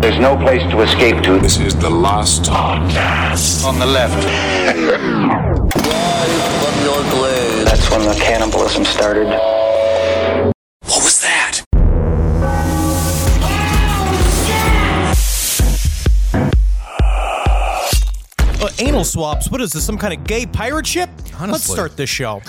There's no place to escape to. This is the last podcast. On the left. That's when the cannibalism started. What was that? Uh, anal swaps? What is this? Some kind of gay pirate ship? Let's start this show.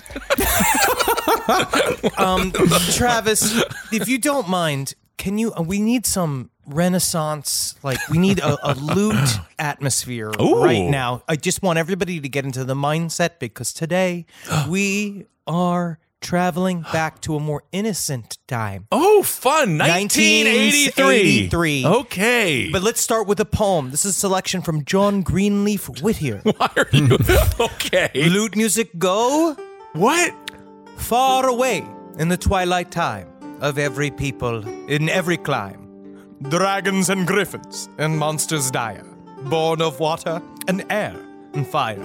um, Travis, if you don't mind, can you? Uh, we need some Renaissance. Like we need a, a loot atmosphere right now. I just want everybody to get into the mindset because today we are traveling back to a more innocent time. Oh, fun. 1983. 1983. Okay. But let's start with a poem. This is a selection from John Greenleaf Whittier. why are you okay? Lute music go What? far away in the twilight time of every people in every clime. Dragons and griffins and monsters dire, born of water and air and fire,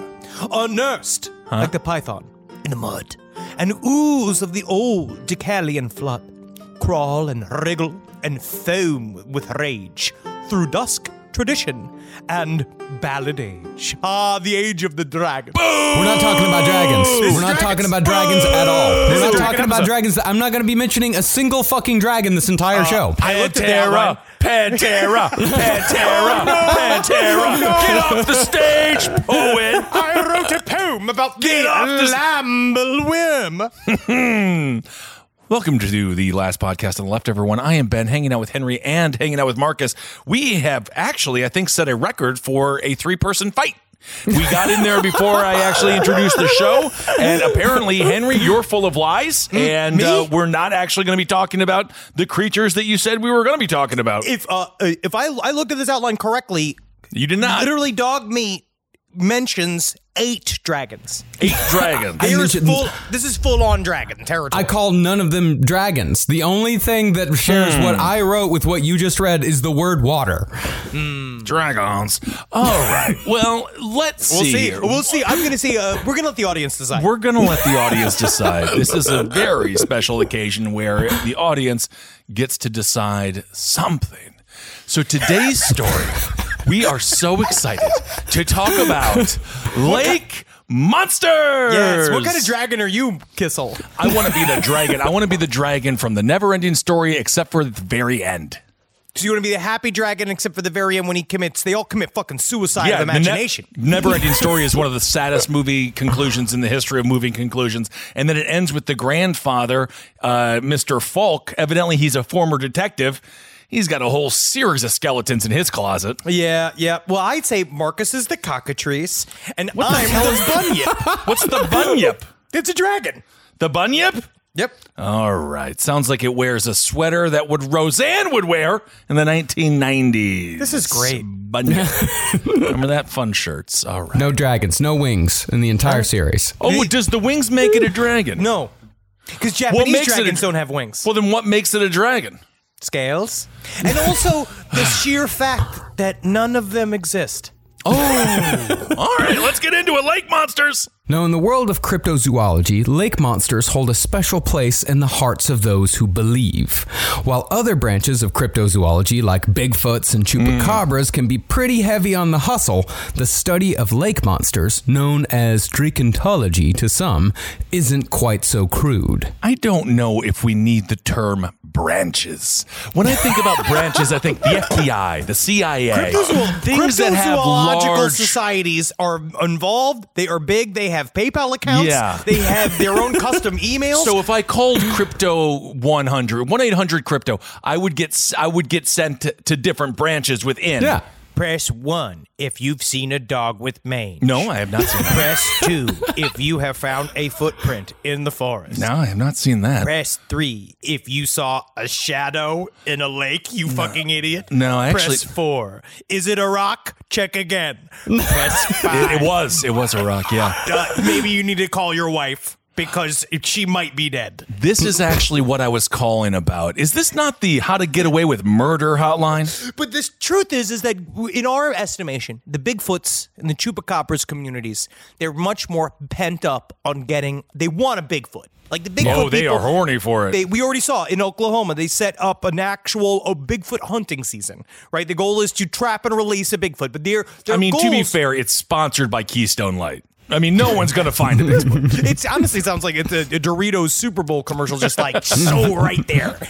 are unnursed like the python in the mud, and ooze of the old Deucalion flood, crawl and wriggle and foam with rage through dusk, tradition, and ballad age. Ah, the age of the dragon. We're not talking about dragons. We're not talking about dragons at all. We're not talking about dragons. I'm not going to be mentioning a single fucking dragon this entire show. I looked at that one. Pantera, Pantera, Pantera, Get off the stage, poet. I wrote a poem about Get the off this- Lamble Whim. Welcome to the last podcast on the left, everyone. I am Ben, hanging out with Henry and hanging out with Marcus. We have actually, I think, set a record for a three person fight. We got in there before I actually introduced the show, and apparently, Henry, you're full of lies, and uh, we're not actually going to be talking about the creatures that you said we were going to be talking about. If uh, uh, if I I looked at this outline correctly, You did not. literally dog meat mentions eight dragons. Eight dragons. Here's mentioned- full. This is full on dragon territory. I call none of them dragons. The only thing that shares what I wrote with what you just read is the word water. Dragons. All right. Well, let's we'll see. see. We'll see. I'm gonna see. Uh, we're gonna let the audience decide. We're going to let the audience decide. This is a very special occasion where the audience gets to decide something. So today's story, we are so excited to talk about Lake Monsters. Yes. What kind of dragon are you, Kissel? I want to be the dragon. I want to be the dragon from the never-ending story, except for the very end. So you want to be the happy dragon, except for the very end when he commits. They all commit fucking suicide of the ne- Never-ending story is one of the saddest movie conclusions in the history of moving conclusions, and then it ends with the grandfather, uh, Mr. Falk. Evidently, he's a former detective. He's got a whole series of skeletons in his closet. Yeah, yeah. Well, I'd say Marcus is the cockatrice, and the I'm hell the is- bunyip. What's the bunyip? it's a dragon. The bunyip? Yep. All right. Sounds like it wears a sweater that would Roseanne would wear in the 1990s. This is great. Bunyip. Remember that fun shirts? All right. No dragons, no wings in the entire series. Oh, does the wings make it a dragon? No, because What Japanese makes it a dragons don't have wings. Well, then what makes it a dragon? Scales, and also the sheer fact that none of them exist. Oh, all right, let's get into it. Lake monsters. Now, in the world of cryptozoology, lake monsters hold a special place in the hearts of those who believe. While other branches of cryptozoology, like Bigfoots and chupacabras, can be pretty heavy on the hustle, the study of lake monsters, known as dracontology to some, isn't quite so crude. I don't know if we need the term branches. When I think about branches, I think the FBI, the CIA, things that have large. societies are involved. They are big. They have PayPal accounts. Yeah. They have their own custom emails. So if I called crypto 100, 1-800 crypto, I would get I would get sent to, to different branches within. Yeah. Press one if you've seen a dog with mange. No, I have not seen that. Press two if you have found a footprint in the forest. No, I have not seen that. Press three if you saw a shadow in a lake, you fucking idiot. No, I actually- Press four. Is it a rock? Check again. Press five. It, it was. It was a rock, yeah. Uh, maybe you need to call your wife because she might be dead. This is actually what I was calling about. Is this not the how to get away with murder hotline? But the truth is, is that in our estimation, the Bigfoots and the Chupacabras communities, they're much more pent up on getting. They want a Bigfoot. Like the Bigfoot. Oh, they people- are horny for it. They, we already saw in Oklahoma, they set up an actual oh, Bigfoot hunting season, right? The goal is to trap and release a Bigfoot. But their, their I mean, to be fair, it's sponsored by Keystone Light. I mean, no one's going to find a Bigfoot. It honestly sounds like it's a, a Doritos Super Bowl commercial, just like so right there.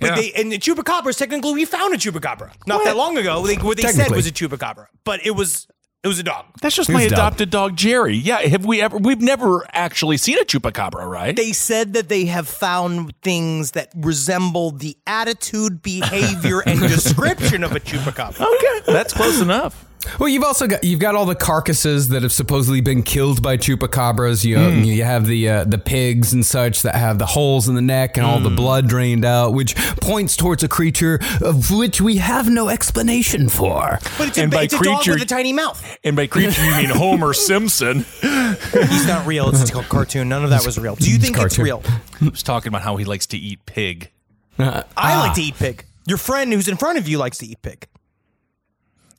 But they and the chupacabras technically we found a chupacabra not that long ago. They, what they said was a chupacabra, but it was it was a dog. That's just Who's my dog? adopted dog, Jerry. Yeah, have we ever? We've never actually seen a chupacabra, right? They said that they have found things that resemble the attitude, behavior, and description of a chupacabra. okay, that's close enough. Well, you've also got you've got all the carcasses that have supposedly been killed by chupacabras. You know, you have the uh, the pigs and such that have the holes in the neck and all the hmm. blood drained out, which points towards a creature of which we have no explanation for. But it's a, by it's a dog creature- with a tiny mouth. And by creature, you mean Homer Simpson. He's not real. It's a cartoon. None of that was real. Do you think it's cartoon. real? I was talking about how he likes to eat pig. I like ah. to eat pig. Your friend who's in front of you likes to eat pig.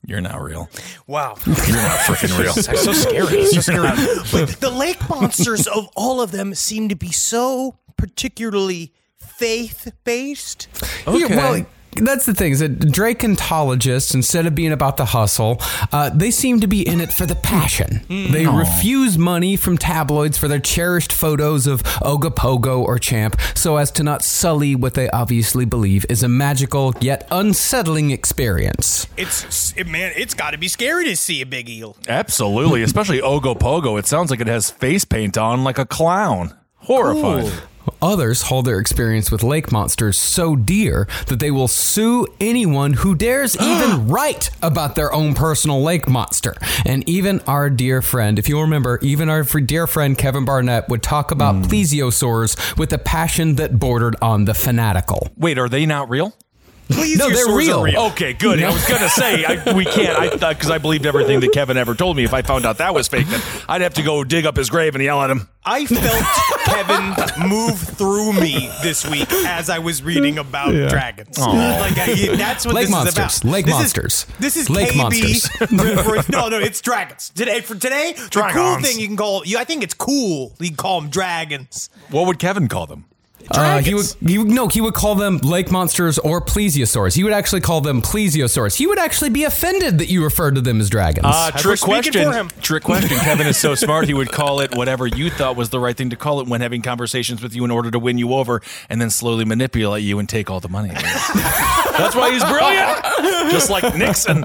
You're not real. Wow. You're not freaking real. That's so scary. So scary. but the lake monsters of all of them seem to be so particularly faith based. Yeah, well, that's the thing is that Dracontologists, instead of being about the hustle, uh, they seem to be in it for the passion. They refuse money from tabloids for their cherished photos of Ogopogo or Champ so as to not sully what they obviously believe is a magical yet unsettling experience. It's it, man, it's got to be scary to see a big eel. Absolutely, especially Ogopogo. It sounds like it has face paint on like a clown. Horrifying. Others hold their experience with lake monsters so dear that they will sue anyone who dares even write about their own personal lake monster. And even our dear friend, if you'll remember, even our dear friend Kevin Barnett would talk about hmm. plesiosaurs with a passion that bordered on the fanatical. Wait, are they not real? Please, No, your they're swords are real. Okay, good. I was gonna say I, we can't. I thought because I believed everything that Kevin ever told me. If I found out that was fake, then I'd have to go dig up his grave and yell at him. I felt Kevin move through me this week as I was reading about dragons. Like I, that's what Lake this monsters. is about. Lake this monsters. Is, this is Lake KB. monsters. no, no, it's dragons. Today, for today, the cool thing you can call. You, I think it's cool. You can call them dragons. What would Kevin call them? Uh, he would, he would no, he would call them lake monsters or plesiosaurs. He would actually call them plesiosaurs. He would actually be offended that you referred to them as dragons. Uh, trick question. Trick question. Kevin is so smart, he would call it whatever you thought was the right thing to call it when having conversations with you in order to win you over and then slowly manipulate you and take all the money. That's why he's brilliant. Just like Nixon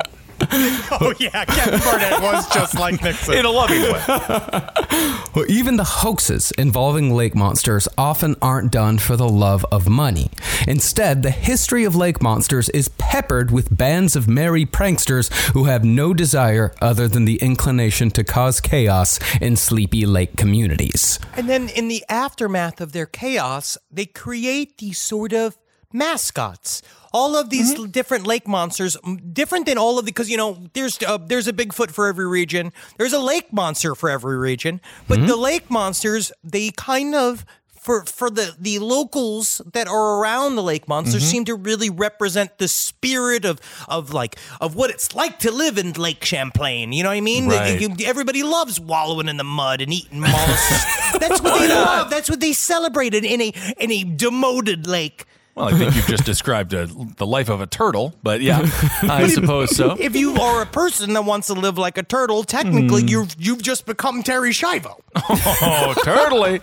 Oh yeah, Kevin Barnett was just like Nixon. in a loving way. Well, even the hoaxes involving lake monsters often aren't done for the love of money. Instead, the history of lake monsters is peppered with bands of merry pranksters who have no desire other than the inclination to cause chaos in sleepy lake communities. And then in the aftermath of their chaos, they create these sort of mascots. All of these Mm-hmm. different lake monsters, different than all of the, because you know, there's uh, there's a Bigfoot for every region. There's a lake monster for every region, but Mm-hmm. the lake monsters, they kind of for for the the locals that are around the lake monsters Mm-hmm. seem to really represent the spirit of of like of what it's like to live in Lake Champlain. You know what I mean? Right. You- everybody loves wallowing in the mud and eating mollusks. That's what they love. That's what they celebrated in a in a demoted lake. Well, I think you've just described a, the life of a turtle, but yeah, I suppose so. If you are a person that wants to live like a turtle, technically Hmm. you've you've just become Terri Schiavo. Oh, totally.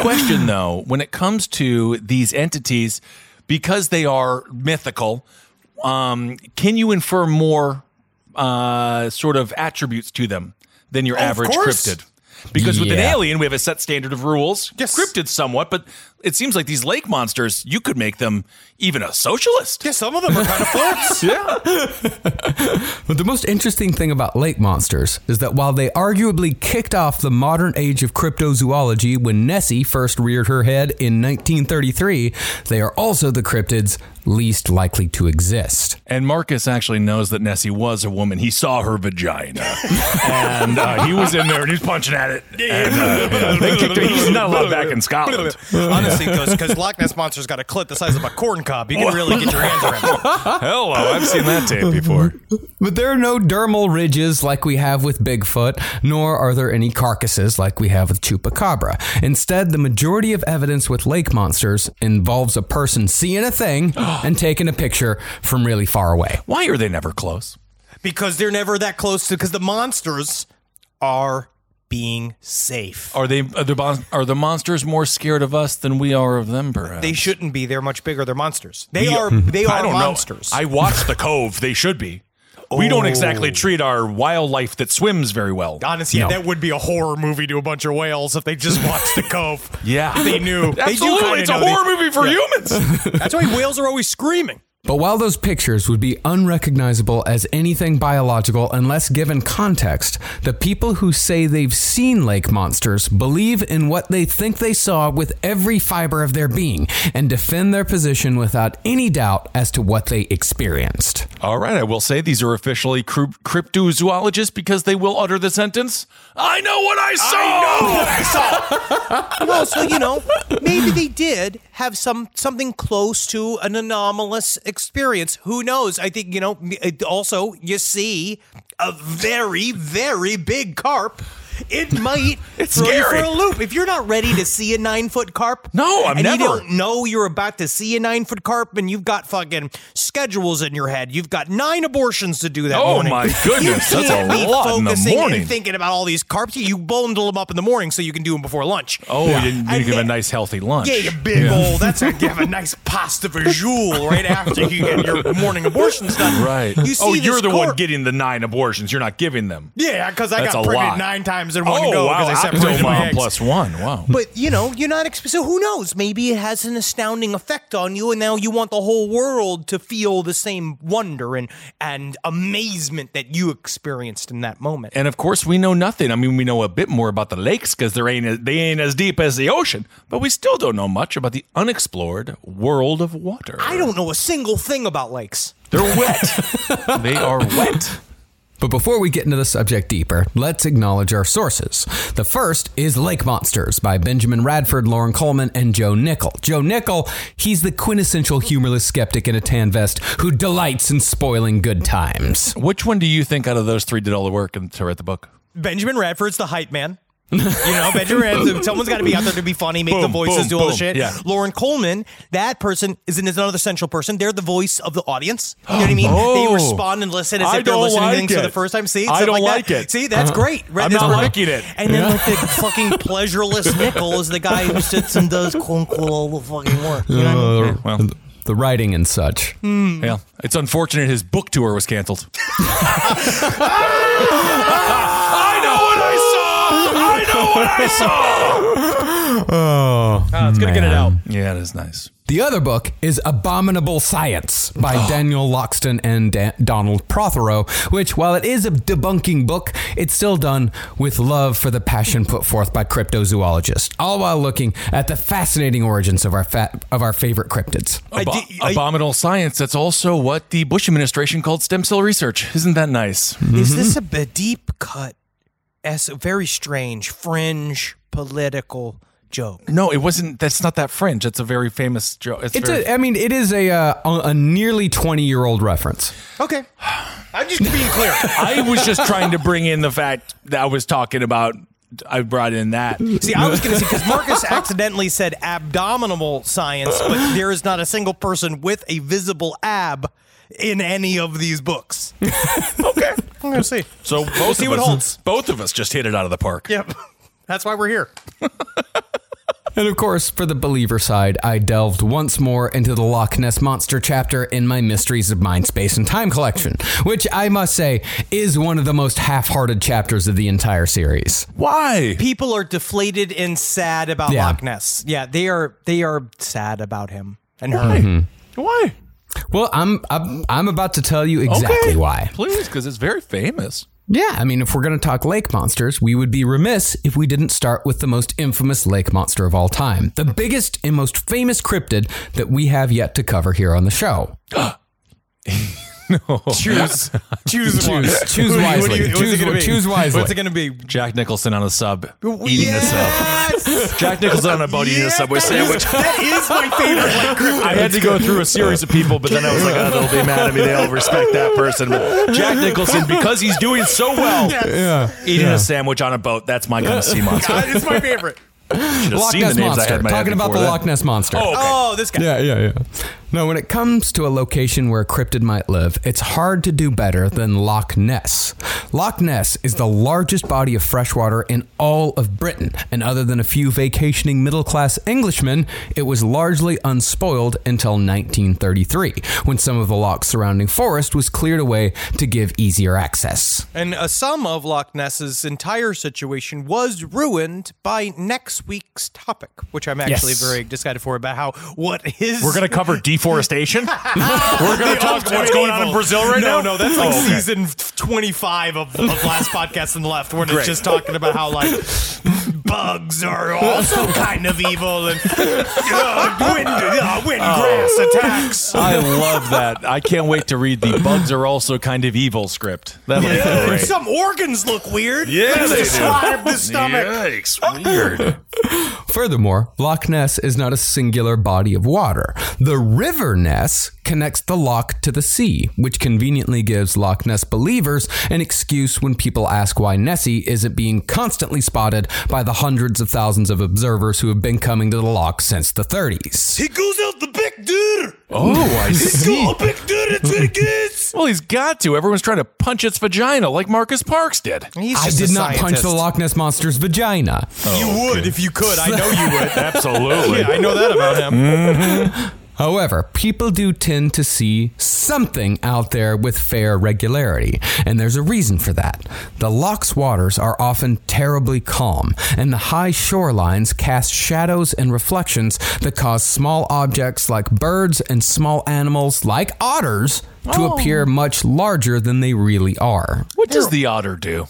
Question though, when it comes to these entities, because they are mythical. Um, can you infer more uh, sort of attributes to them than your Oh, average cryptid? Because with an alien, we have a set standard of rules. Yes. Cryptids somewhat, but it seems like these lake monsters, you could make them even a socialist. Yeah, some of them are kind of flirts. Yeah. But the most interesting thing about lake monsters is that while they arguably kicked off the modern age of cryptozoology when Nessie first reared her head in 1933, they are also the cryptids least likely to exist. And Marcus actually knows that Nessie was a woman. He saw her vagina, and uh, he was in there and he was punching at it. And, uh, yeah, they kicked her. He's not allowed back in Scotland. Honestly, because Loch Ness monster's got a clit the size of a corn cob. You can really get your hands around it. Hello, I've seen that tape before. But there are no dermal ridges like we have with Bigfoot, nor are there any carcasses like we have with Chupacabra. Instead, the majority of evidence with lake monsters involves a person seeing a thing and taking a picture from really far away. Why are they never close? Because they're never that close to, because the monsters are being safe. Are they are the, mon- are the monsters more scared of us than we are of them? Perhaps They shouldn't be. They're much bigger. They're monsters. They We- are. They I are don't monsters. know. I watched the Cove. They should be. We don't exactly oh. treat our wildlife that swims very well. Honestly, No. that would be a horror movie to a bunch of whales if they just watched the Cove. Yeah, They knew. They do Absolutely, kinda it's a know. Horror movie for humans. That's why whales are always screaming. But while those pictures would be unrecognizable as anything biological unless given context, the people who say they've seen lake monsters believe in what they think they saw with every fiber of their being and defend their position without any doubt as to what they experienced. All right, I will say these are officially cryp- cryptozoologists because they will utter the sentence, I know what I saw. Well, so you know, maybe they did have some something close to an anomalous experience. Who knows? I think you know. Also, you see a very, very big carp. It might It's throw you for a loop if you're not ready to see a nine foot carp. No, I'm and never. You don't know you're about to see a nine foot carp, and you've got fucking schedules in your head. You've got nine abortions to do that morning. Oh, morning. my You goodness, that's can't a be lot in the morning. and thinking about all these carps. You bundle them up in the morning so you can do them before lunch. Oh, you, you And give a nice healthy lunch. Yeah, you big old. That's you have a nice pasta visual right after you get your morning abortions done. Right. You oh, you're the one getting the nine abortions. You're not giving them. Yeah, because I That's got pregnant lot. nine times in one oh, go wow. I separated my Octomom eggs. plus one. Wow. But you know, you're not exp- so who knows? Maybe it has an astounding effect on you, and now you want the whole world to feel the same wonder and and amazement that you experienced in that moment. And of course, we know nothing. I mean, we know a bit more about the lakes because they ain't they ain't as deep as the ocean, but we still don't know much about the unexplored world of water. I don't know a single thing about lakes. They're wet. they are wet. But before we get into the subject deeper, let's acknowledge our sources. The first is Lake Monsters by Benjamin Radford, Loren Coleman, and Joe Nickell. Joe Nickell, he's the quintessential humorless skeptic in a tan vest who delights in spoiling good times. Which one do you think out of those three did all the work and to write the book? Benjamin Radford's the hype man. You know, Benjamin Radford, someone's got to be out there to be funny, make the voices, boom, do all the shit. Yeah. Loren Coleman, that person is, is another central person. They're the voice of the audience. You know what I mean? Oh. they respond and listen as I if they're don't listening to like things for the first time. See, I don't like, that. like it. See, that's uh-huh. great. Right, I'm that's not perfect. liking it. And then like the fucking pleasureless Nickell is the guy who sits and does quote unquote all the fucking work. You know what I mean? Uh, well, The writing and such. Hmm. yeah. It's unfortunate his book tour was canceled. I know what I saw. I know what I saw. Oh, Ah, it's gonna get it out. Yeah, it is nice. The other book is Abominable Science by Daniel Loxton and Da- Donald Prothero, which, while it is a debunking book, it's still done with love for the passion put forth by cryptozoologists, all while looking at the fascinating origins of our fa- of our favorite cryptids. I Abo- I- abominable science. That's also what the Bush administration called stem cell research. Isn't that nice? Is this a, b- deep cut, as a very strange, fringe, political joke? No, it wasn't. That's not that fringe. That's a very famous joke. It's, It's very, a, I mean, it is a uh, a nearly twenty year old reference. Okay. I'm just being clear. I was just trying to bring in the fact that I was talking about. I brought in that. See, I was going to say, because Marcus accidentally said abdominal science, but there is not a single person with a visible ab in any of these books. okay. I'm going to see. So both see of what us, holds. both of us just hit it out of the park. Yep. That's why we're here. And of course, for the believer side, I delved once more into the Loch Ness Monster chapter in my Mysteries of Mind, Space, and Time collection, which I must say is one of the most half hearted chapters of the entire series. Why? People are deflated and sad about Yeah. Loch Ness. Yeah, they are. They are sad about him and her. Why? Mm-hmm. Well, I'm, I'm, I'm about to tell you exactly Okay. why. Please, because it's very famous. Yeah, I mean, if we're going to talk lake monsters, we would be remiss if we didn't start with the most infamous lake monster of all time, the biggest and most famous cryptid that we have yet to cover here on the show. Choose, choose, one. Choose- choose wisely. you- what's Choose it gonna be? choose wisely. What's it going to be? Jack Nicholson on a sub, eating a sub. Jack Nicholson on a boat eating a Subway sandwich. that is my favorite. Like. I had to go through a series of people, but then I was like, oh, they'll be mad at me. They'll respect that person. But Jack Nicholson, because he's doing so well, eating a sandwich on a boat, that's my kind of sea monster. God, it's my favorite. Should have Loch seen the Ness names I Monster. had my Talking about the that. Loch Ness Monster. Oh, okay. Oh, this guy. Yeah, yeah, yeah. Now, when it comes to a location where a cryptid might live, it's hard to do better than Loch Ness. Loch Ness is the largest body of freshwater in all of Britain, and other than a few vacationing middle class Englishmen, it was largely unspoiled until 1933, when some of the loch's surrounding forest was cleared away to give easier access. And a some of Loch Ness's entire situation was ruined by next week's topic, which I'm actually Yes. very excited for about how what his We're going to cover deforestation. We're going to talk what's going on in Brazil right no, now. No, no, that's like Oh, okay. season 25 of, of last podcast on the left, where Great. it's just talking about how like bugs are also kind of evil and uh, wind, uh, wind grass attacks. I love that. I can't wait to read the bugs are also kind of evil script. That'll Yeah, great. some organs look weird. Yeah, they do. the stomach. Yikes, weird. Furthermore, Loch Ness is not a singular body of water. The River Ness connects the loch to the sea, which conveniently gives Loch Ness believers an excuse when people ask why Nessie isn't being constantly spotted by the hundreds of thousands of observers who have been coming to the loch since the 30s. He goes out the big door! Oh, I see. Go big dude. That's what it gets. Well, he's got to. Everyone's trying to punch its vagina like Marcus Parks did. He's I just did a not punch the. Loch Ness Monster's vagina. You oh, would if you could. I know you would. Absolutely. Yeah, I know that about him. Mm-hmm. However, people do tend to see something out there with fair regularity, and there's a reason for that. The loch's waters are often terribly calm, and the high shorelines cast shadows and reflections that cause small objects like birds and small animals like otters to oh. appear much larger than they really are. What does the otter do?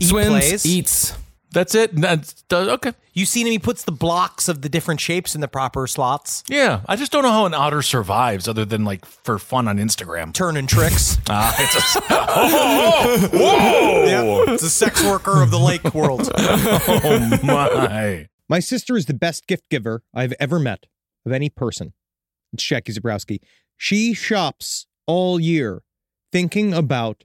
Swims, plays. eats. That's it. That's, okay. You seen him? He puts the blocks of the different shapes in the proper slots, Yeah, I just don't know how an otter survives other than like for fun on Instagram. turning tricks. Ah, it's a, oh, whoa, Yeah, it's a sex worker of the lake world. oh my! My sister is the best gift giver I've ever met of any person. It's Jackie Zabrowski. She shops all year thinking about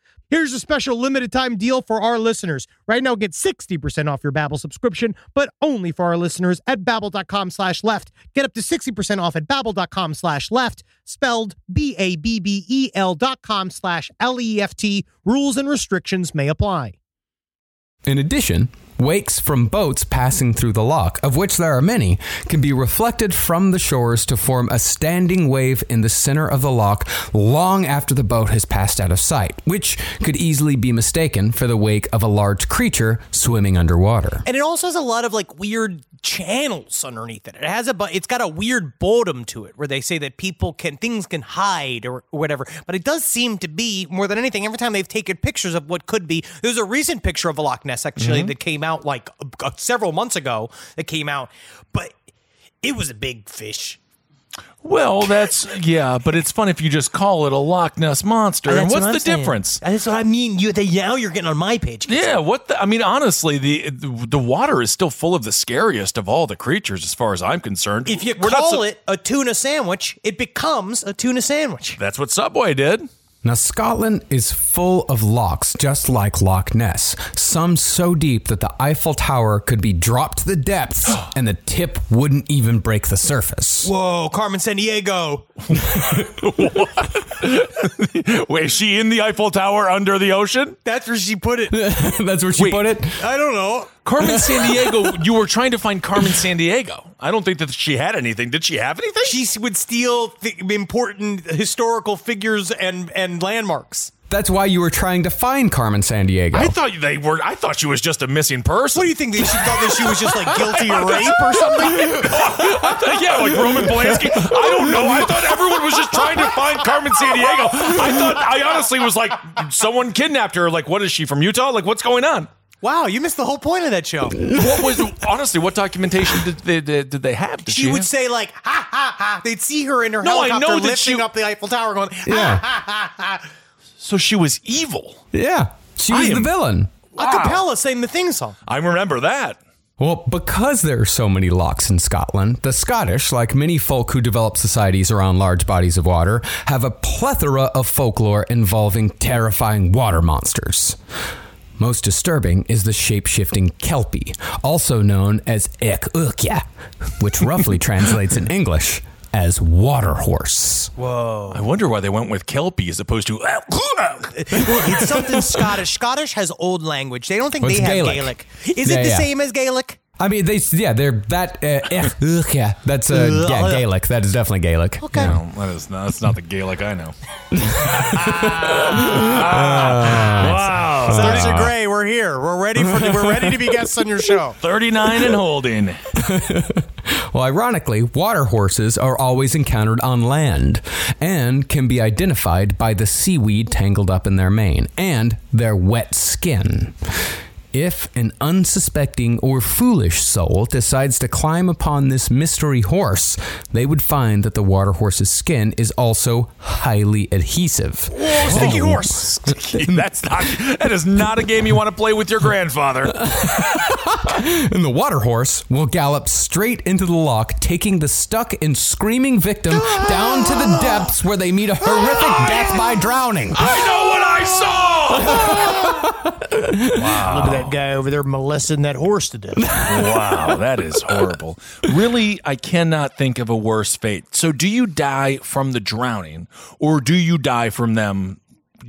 Here's a special limited time deal for our listeners. Right now, get 60% off your Babbel subscription, but only for our listeners at babbel.com slash left. Get up to 60% off at babbel.com slash left, spelled B-A-B-B-E-L dot com slash L-E-F-T. Rules and restrictions may apply. In addition, wakes from boats passing through the loch, of which there are many, can be reflected from the shores to form a standing wave in the center of the loch long after the boat has passed out of sight, which could easily be mistaken for the wake of a large creature swimming underwater. And it also has a lot of like weird channels underneath it. It has a but it's got a weird bottom to it where they say that people can things can hide or whatever. But it does seem to be more than anything every time they've taken pictures of what could be. There's a recent picture of a Loch Ness actually that came out like uh, several months ago that came out, but it was a big fish. Well, that's yeah, but it's fun if you just call it a Loch Ness monster. Oh, and That's what's what the saying. difference? That's what I mean. You they, now you're getting on my page. Yeah, what the, I mean, honestly, the the water is still full of the scariest of all the creatures, as far as I'm concerned. If you We're call so- it a tuna sandwich, it becomes a tuna sandwich. that's what Subway did. Now, Scotland is full of lochs, just like Loch Ness. Some so deep that the Eiffel Tower could be dropped to the depths and the tip wouldn't even break the surface. Whoa, Carmen Sandiego. Wait, is she in the Eiffel Tower under the ocean? That's where she put it. That's where she Wait. put it. I don't know. Carmen San Diego. You were trying to find Carmen Sandiego. I don't think that she had anything. Did she have anything? She would steal th- important historical figures and and landmarks. That's why you were trying to find Carmen Sandiego. I thought they were. I thought she was just a missing person. What do you think? That she thought that she was just like guilty of rape or something? yeah, like Roman Polanski. I don't know. I thought everyone was just trying to find Carmen Sandiego. I thought I honestly was like someone kidnapped her. Like, what is she from Utah? Like, what's going on? Wow, you missed the whole point of that show. What was honestly? What documentation did they did, did they have? Did She would have? say like ha ha ha. They'd see her in her No, I helicopter know lifting she- up the Eiffel Tower, going Yeah. ha ha ha ha. So she was evil. yeah, she was I the am- villain. A cappella saying the theme song. I remember that. Well, because there are so many lochs in Scotland, the Scottish, like many folk who develop societies around large bodies of water, have a plethora of folklore involving terrifying water monsters. Most disturbing is the shape shifting Kelpie, also known as Ek Ukya, which roughly translates in English as water horse. Whoa. I wonder why they went with Kelpie as opposed to. It's something Scottish. Scottish has old language. They don't think Well, they have Gaelic. Gaelic. Is Yeah, it the yeah. same as Gaelic? I mean, they yeah, they're that uh, Ek Ukya. That's uh, yeah, Gaelic. That is definitely Gaelic. Okay. No, that is not. That's not the Gaelic I know. Wow. Sergeant Gray, we're here. We're ready for we're ready to be guests on your show. Thirty-nine and holding. Well, ironically, water horses are always encountered on land and can be identified by the seaweed tangled up in their mane and their wet skin. If an unsuspecting or foolish soul decides to climb upon this mystery horse, they would find that the water horse's skin is also highly adhesive. Oh, sticky horse. That's not. That is not a game you want to play with your grandfather. And the water horse will gallop straight into the loch, taking the stuck and screaming victim down to the depths where they meet a horrific death by drowning. I know what I saw. Look at that guy over there molesting that horse to death. wow, that is horrible. Really, I cannot think of a worse fate. So, do you die from the drowning, or do you die from them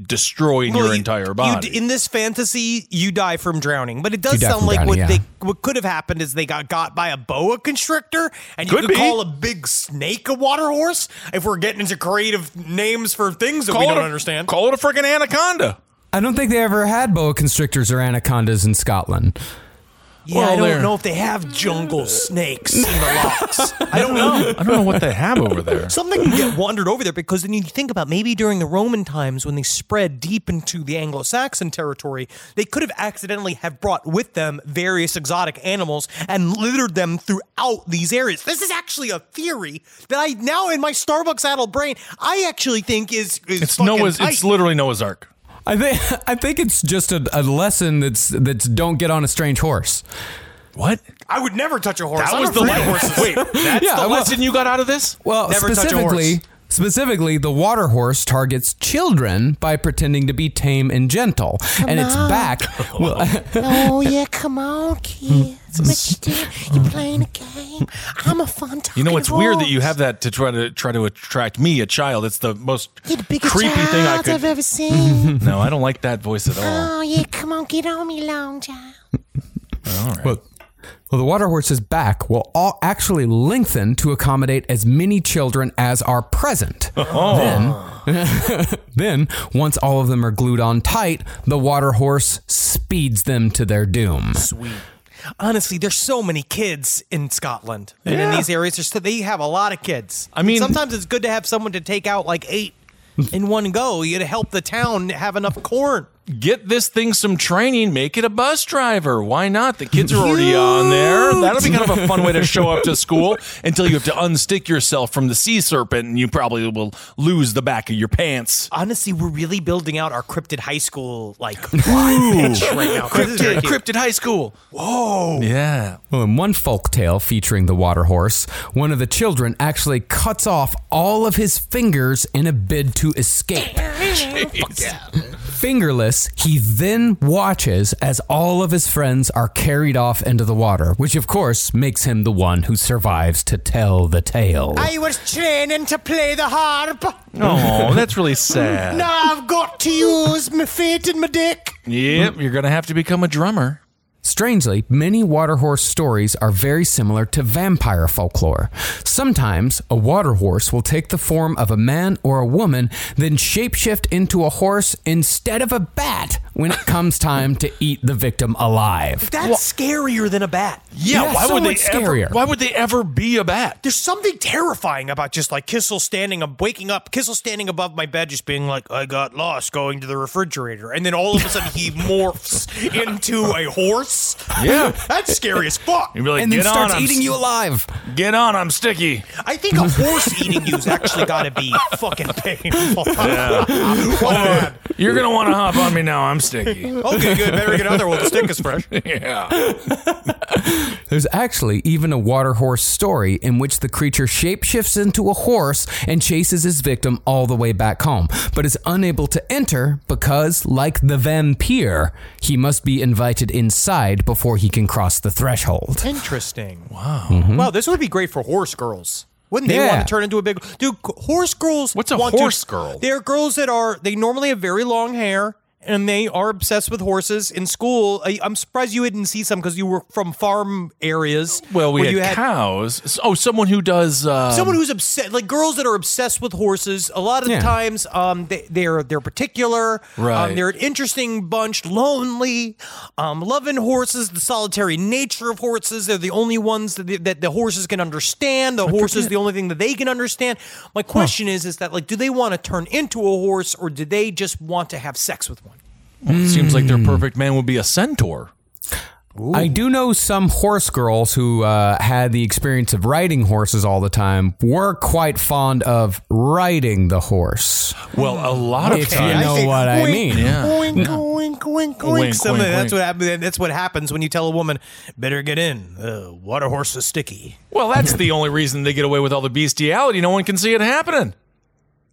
destroying Well, your you- entire body? d- in this fantasy, you die from drowning, but it does You sound like drowning, what yeah. they what could have happened is they got got by a boa constrictor, and you Could could be. call a big snake a water horse. If we're getting into creative names for things that Call we don't a- understand, Call it a freaking anaconda. I don't think they ever had boa constrictors or anacondas in Scotland. yeah, Well, I don't they're- know if they have jungle snakes in the lochs. I don't know. I don't know what they have over there. Something can get wandered over there because then you think about maybe during the Roman times when they spread deep into the Anglo-Saxon territory, they could have accidentally have brought with them various exotic animals and littered them throughout these areas. This is actually a theory that I now in my Starbucks addled brain I actually think is, is It's fucking Noah's. tight. It's literally Noah's Ark. I think I think it's just a, a lesson that's that's don't get on a strange horse. What? I would never touch a horse. That I'm was the afraid of lesson. horses. Wait, that's Yeah, the well- lesson you got out of this? Well, Never touch a specifically, horse. specifically, the water horse targets children by pretending to be tame and gentle, and its back. Will, Oh yeah, come on, kids. What you do? You playing a game? I'm a fun talking You know, it's weird that you have that to try to try to attract me, a child. It's the most the creepy child thing I I've ever seen. No, I don't like that voice at all. oh yeah, come on, get on me, long child. well, well, the water horse's back will all actually lengthen to accommodate as many children as are present. Oh. Then, then, once all of them are glued on tight, the water horse speeds them to their doom. Sweet. Honestly, there's so many kids in Scotland and in these areas. There's, they have a lot of kids. I mean- sometimes it's good to have someone to take out like eight in one go. You to help the town have enough corn. Get this thing some training. Make it a bus driver. Why not? The kids are already on there. That'll be kind of a fun way to show up to school until you have to unstick yourself from the sea serpent, and you probably will lose the back of your pants. Honestly, we're really building out our cryptid high school like pitch right now. This Cryptid. Cryptid High School. Whoa. Yeah. Oh, well, in one folk tale featuring the water horse, one of the children actually cuts off all of his fingers in a bid to escape. Fingerless, he then watches as all of his friends are carried off into the water, which of course makes him the one who survives to tell the tale. I was training to play the harp. Oh, that's really sad. Now I've got to use my feet and my dick. Yep, you're gonna have to become a drummer. Strangely, many water horse stories are very similar to vampire folklore. Sometimes a water horse will take the form of a man or a woman, then shapeshift into a horse instead of a bat when it comes time to eat the victim alive. That's scarier than a bat. Yeah, Yeah, why so would they much ever? scarier. Why would they ever be a bat? There's something terrifying about just like Kissel standing up, waking up, Kissel standing above my bed, just being like, I got lost going to the refrigerator. And then all of a sudden he morphs into a horse. Yeah. That's scary as fuck. You'd be like, and then get on, starts I'm eating s- you alive. Get on, I'm sticky. I think a horse eating you's actually got to be fucking painful. What a man. You're gonna want to hop on me now. I'm sticky. Okay, good. Better get out there while the stink is fresh. yeah. There's actually even a water horse story in which the creature shapeshifts into a horse and chases his victim all the way back home, but is unable to enter because, like the vampire, he must be invited inside before he can cross the threshold. Interesting. Wow. Mm-hmm. Wow, this would be great for horse girls. Wouldn't they Yeah. want to turn into a big dude? Horse girls. What's a want to- horse girl? They're girls that are. They normally have very long hair. And they are obsessed with horses in school. I, I'm surprised you didn't see some because you were from farm areas. Well, we had, you cows. Oh, someone who does. Um, Someone who's obsessed, like girls that are obsessed with horses. A lot of Yeah. the times, um, they, they're they're particular. Right. Um, they're an interesting bunch, lonely, um, loving horses. The solitary nature of horses. They're the only ones that the, that the horses can understand. The horse is the only thing that they can understand. My question is, is that like, do they want to turn into a horse, or do they just want to have sex with one? Well, it seems like their perfect man would be a centaur. I do know some horse girls who uh, had the experience of riding horses all the time were quite fond of riding the horse. Well, a lot of If you times. know what I Wink, mean. Yeah. Wink, wink, wink, wink. Wink, Some wink, that's wink. what happens. That's what happens when you tell a woman, "Better get in. Uh, water horse is sticky." Well, that's the only reason they get away with all the bestiality. No one can see it happening.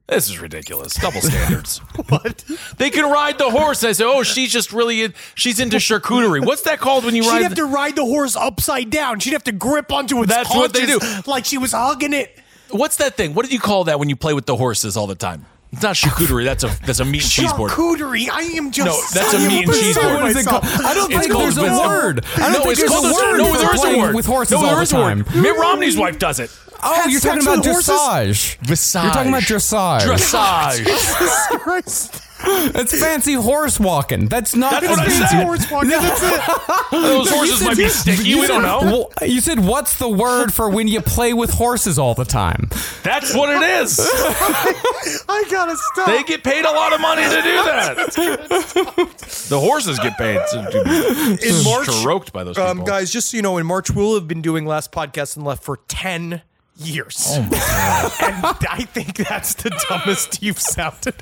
This is ridiculous. Double standards. What? They can ride the horse. I say, oh, she's just really, in, she's into charcuterie. What's that called when you ride? She'd ride? have the- to ride the horse upside down. She'd have to grip onto its That's what they haunches like she was hugging it. What's that thing? What do you call that when you play with the horses all the time? It's not charcuterie. That's a that's a meat and cheese board. Charcuterie. I am just. No, that's a meat and cheese board. What is it called? I don't It's think called there's a vis- word. I don't no, think it's there's called a word No, for there is a playing word with horses No, all there the is a word. time. Mitt Romney's wife does it. Oh, you're talking about dressage. Dressage. You're talking about dressage. Dressage. Christ. That's fancy horse walking. That's not. That's what I fancy. said. Horse walking, that's it. Those horses You might be sticky. you We don't know. well, you said, "What's the word for when you play with horses all the time?" That's what it is. I gotta stop. They get paid a lot of money to do that. the horses get paid to, to be In March, stroked by those people. Um, guys, just so you know, in March we'll have been doing last podcast and left for ten years. Oh my god! and I think that's the dumbest you've sounded.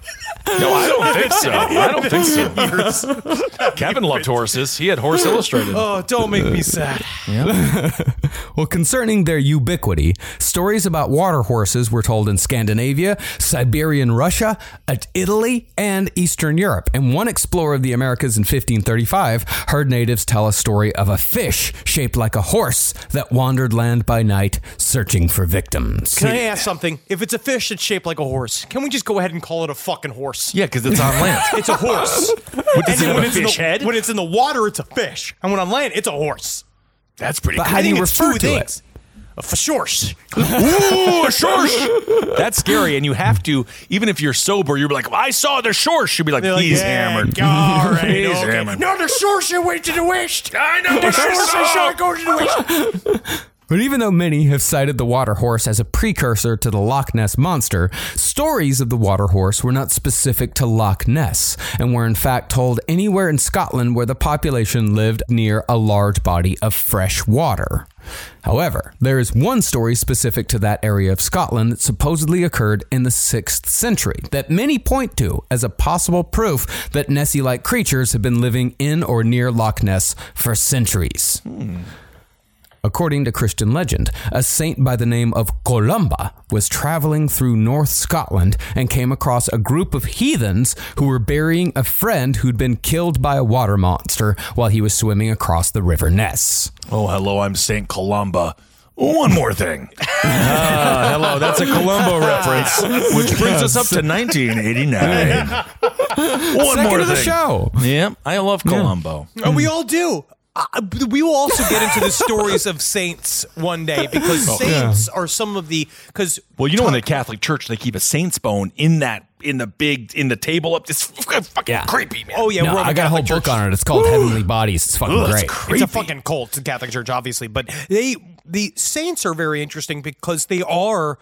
No, I don't think so. I don't think so. Kevin loved horses. He had Horse Illustrated. Oh, don't make me sad. Well, concerning their ubiquity, stories about water horses were told in Scandinavia, Siberian Russia, uh, Italy, and Eastern Europe. And one explorer of the Americas in 1535 heard natives tell a story of a fish shaped like a horse that wandered land by night searching for victims. Can I ask something? If it's a fish that's shaped like a horse, can we just go ahead and call it a fucking horse? Yeah, because it's on land. It's a horse. What does and it have, when a it's, in the, head? when it's in the water, it's a fish. And when on land, it's a horse. That's pretty But cool. how I do think you it's refer two to things. A fashorsh. Ooh, a shorsh. That's scary, and you have to, even if you're sober, you're like, I saw the shorsh. You'd be like, They're like, he's yeah, hammered. All right, He's okay. hammered. No, the shorsh are way to the west. I know. The what I shorsh saw. is short go to the west. But even though many have cited the water horse as a precursor to the Loch Ness monster, stories of the water horse were not specific to Loch Ness and were in fact told anywhere in Scotland where the population lived near a large body of fresh water. However, there is one story specific to that area of Scotland that supposedly occurred in the 6th century that many point to as a possible proof that Nessie like creatures have been living in or near Loch Ness for centuries. Hmm. According to Christian legend, a saint by the name of Columba was traveling through North Scotland and came across a group of heathens who were burying a friend who'd been killed by a water monster while he was swimming across the River Ness. Oh, hello, I'm St. Columba. One more thing. Ah, hello, that's a Columbo reference, which brings us up to 1989. One Second more of the thing. show. Yeah, I love Columbo. Oh, we all do. Uh, we will also get into the stories of saints one day because saints are some of the because Well, you know, in the Catholic Church, they keep a saint's bone in that in the big in the table up. It's fucking Yeah. creepy, man. oh yeah, No, I got a whole Catholic book on it. It's called Heavenly Bodies. It's fucking Ugh, it's great. creepy. It's a fucking cult, the Catholic Church, obviously, but they the saints are very interesting because they are.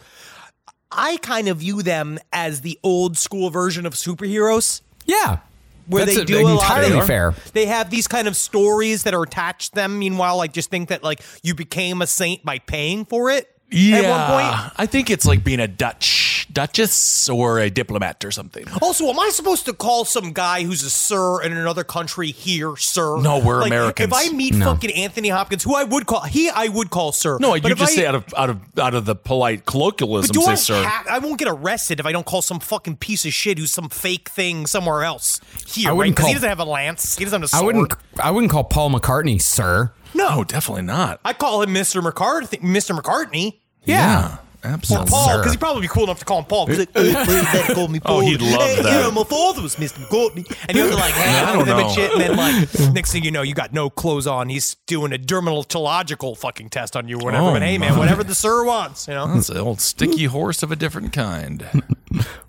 I kind of view them as the old school version of superheroes. Yeah. Where That's they do a lot entirely of, fair. They have these kind of stories that are attached to them. Meanwhile, like just think that like you became a saint by paying for it. Yeah, At one point. I think it's like being a Dutch duchess or a diplomat or something. Also, am I supposed to call some guy who's a sir in another country here, sir? No, we're Like, Americans. If I meet No. fucking Anthony Hopkins, who I would call he, I would call sir. No, But you just I, say out of out of out of the polite colloquialism, But do say I? sir. ha- I won't get arrested if I don't call some fucking piece of shit who's some fake thing somewhere else here, I right? wouldn't Because he doesn't have a lance. He doesn't have a sword. I wouldn't I wouldn't call Paul McCartney sir. no, definitely not. I call him Mr. McCartney. Mr. McCartney. Yeah, Or absolutely. Paul, because he'd probably be cool enough to call him Paul. Because they call me Paul. Oh, he'd love hey, that. Yeah, my father was Mr. McCartney, and you have to like hang I out with don't him and know. shit. And then like next thing you know, you got no clothes on. He's doing a dermatological fucking test on you, or whatever. Oh, but hey, man, my. whatever the sir wants, you know. That's an old sticky horse of a different kind.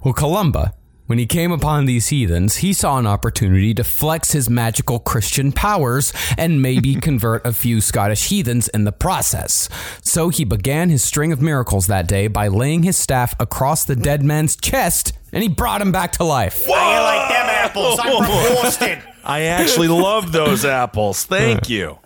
Well, Columba, when he came upon these heathens, he saw an opportunity to flex his magical Christian powers and maybe convert a few Scottish heathens in the process. So he began his string of miracles that day by laying his staff across the dead man's chest and he brought him back to life. I like them apples. I'm from Boston. I actually love those apples. Thank you.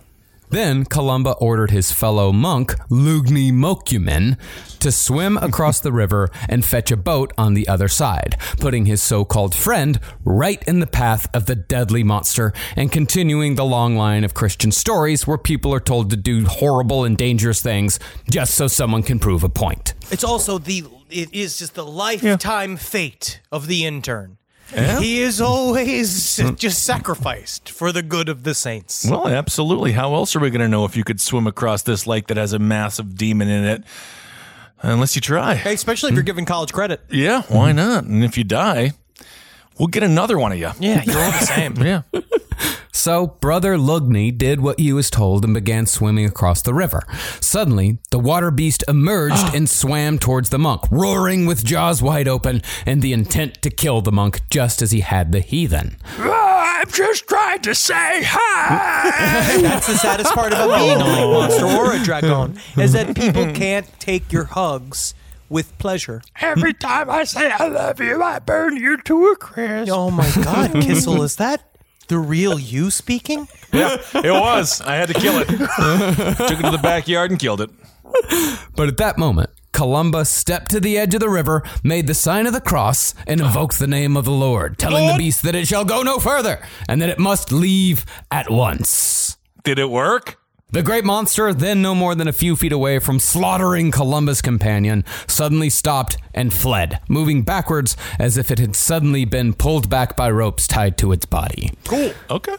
Then Columba ordered his fellow monk, Lugni Mokumen, to swim across the river and fetch a boat on the other side, putting his so called friend right in the path of the deadly monster and continuing the long line of Christian stories where people are told to do horrible and dangerous things just so someone can prove a point. It's also the it is just the lifetime fate of the intern. Yeah. He is always hmm. just sacrificed for the good of the saints. Well, absolutely. How else are we going to know if you could swim across this lake that has a massive demon in it? Unless you try. Hey, especially if you're hmm? giving college credit. Yeah, why not? And if you die, we'll get another one of you. Yeah, you're all the same. Yeah. So, Brother Lugni did what he was told and began swimming across the river. Suddenly, the water beast emerged and swam towards the monk, roaring with jaws wide open and the intent to kill the monk just as he had the heathen. Ah, I'm just trying to say hi. That's the saddest part about being a lake monster or a dragon is that people can't take your hugs with pleasure. Every time I say I love you, I burn you to a crisp. Oh my God, Kissel, is that the real you speaking? Yeah, it was. I had to kill it. Took it to the backyard and killed it. But at that moment, Columba stepped to the edge of the river, made the sign of the cross, and invoked the name of the Lord, telling the beast that it shall go no further and that it must leave at once. Did it work? The great monster, then no more than a few feet away from slaughtering Columba's companion, suddenly stopped and fled, moving backwards as if it had suddenly been pulled back by ropes tied to its body. Cool. Okay.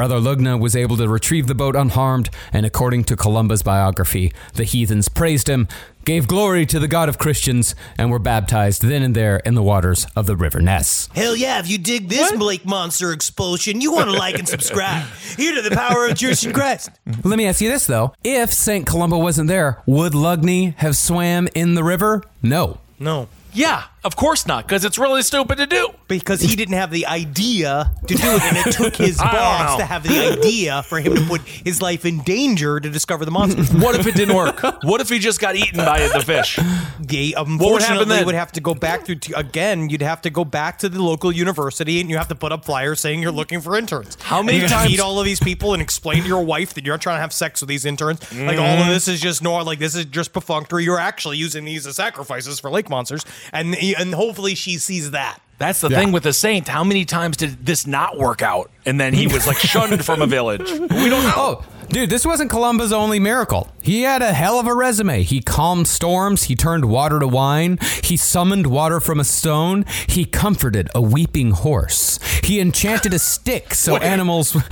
Brother Lugna was able to retrieve the boat unharmed, and according to Columba's biography, the heathens praised him, gave glory to the God of Christians, and were baptized then and there in the waters of the River Ness. Hell yeah, if you dig this Blake Monster expulsion, you want to like and subscribe. Here to the power of Christian Christ. Let me ask you this though: If Saint Columba wasn't there, would Lugni have swam in the river? No. No. Yeah, of course not, because it's really stupid to do. Because he didn't have the idea to do it, and it took his boss to have the idea for him to put his life in danger to discover the monster. What if it didn't work? What if he just got eaten by the fish? They, What would unfortunately, happen then? would have to go back to again. You'd have to go back to the local university, and you have to put up flyers saying you're looking for interns. How many you times- meet all of these people and explain to your wife that you're not trying to have sex with these interns? Like all of mm. this is just no, like this is just perfunctory. You're actually using these as sacrifices for lake monsters, and and hopefully she sees that. That's the thing with the saint. How many times did this not work out? And then he was like shunned from a village. We don't know. Oh, dude, this wasn't Columba's only miracle. He had a hell of a resume. He calmed storms, he turned water to wine, he summoned water from a stone, he comforted a weeping horse, he enchanted a stick so animals.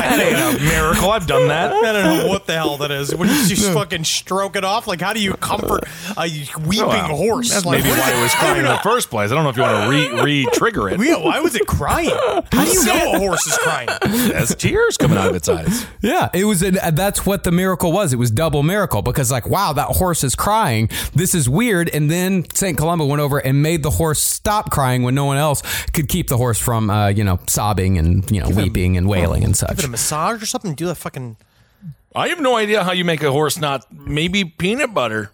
That ain't a miracle. I've done that. I don't know what the hell that is. When you just fucking stroke it off, like how do you comfort a weeping Well, horse? That's like, maybe why it was crying in the first place. I don't know if you want to re re trigger it. Yeah, why was it crying? How do you know a horse is crying? Has tears coming out of its eyes. Yeah, it was. An, that's what the miracle was. It was double miracle because, like, wow, that horse is crying. This is weird. And then Saint Columba went over and made the horse stop crying when no one else could keep the horse from, uh, you know, sobbing and you know weeping and wailing and such. Give it a massage or something. Do that fucking. I have no idea how you make a horse not maybe peanut butter.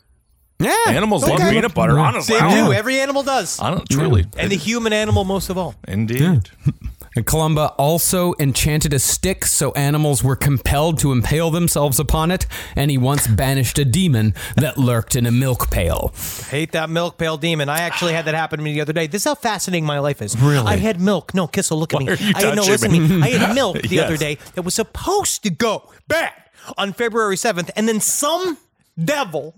Yeah, Animals love peanut butter. Honestly, They don't do. know. Every animal does. I don't truly. And the human animal most of all. Indeed. And Columba also enchanted a stick so animals were compelled to impale themselves upon it, and he once banished a demon that lurked in a milk pail. Hate that milk pail demon. I actually had that happen to me the other day. This is how fascinating my life is. Really? I had milk. No, Kissel, look at me. Why are you I had, no, listen to me? me. I had milk the Yes. other day that was supposed to go bad on February 7th, and then some devil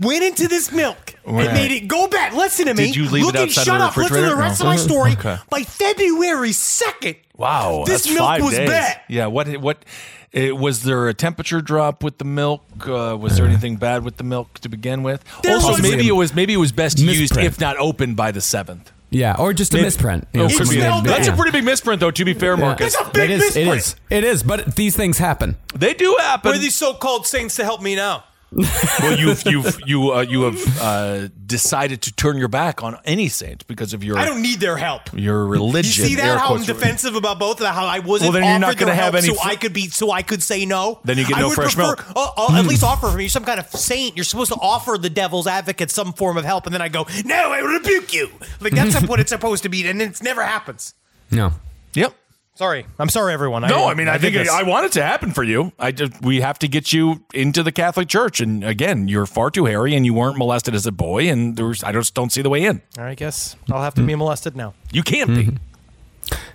went into this milk Right. and made it go bad. Listen to me. Did you leave it Look at- outside shut the up. Listen to the rest No. of my story. Okay. By February 2nd, Wow, This milk was days. bad. Yeah. What? What? It, was there a temperature drop with the milk? Uh, was there anything bad with the milk to begin with? There also, was- maybe it was maybe it was best used if not opened by the seventh. Yeah, or just a misprint. You know, Oh, could someone be. That's a pretty big misprint, though. To be fair, Marcus, That's a big It is. Misprint. is. It is. But these things happen. they do happen. Where are these so-called saints to help me now? Well, you've you've you uh, you have uh, decided to turn your back on any saint because of your I don't need their help. your religion. You religion. see that? How I'm quotes. defensive about both of that. How I wasn't Well, then you're not gonna have help any so fr- I could be, so I could say no. Then you get no fresh prefer, milk. Uh, uh, at least offer for me some kind of saint. You're supposed to offer the devil's advocate some form of help, and then I go, no, I rebuke you. Like that's what it's supposed to be, and it's never happens. No. Yep. Sorry, I'm sorry, everyone. No, I mean, I, did think this. I want it to happen for you. I just we have to get you into the Catholic Church, and again, you're far too hairy, and you weren't molested as a boy, and there's I just don't see the way in. All right, I guess I'll have to be molested now. You can't be. Mm-hmm.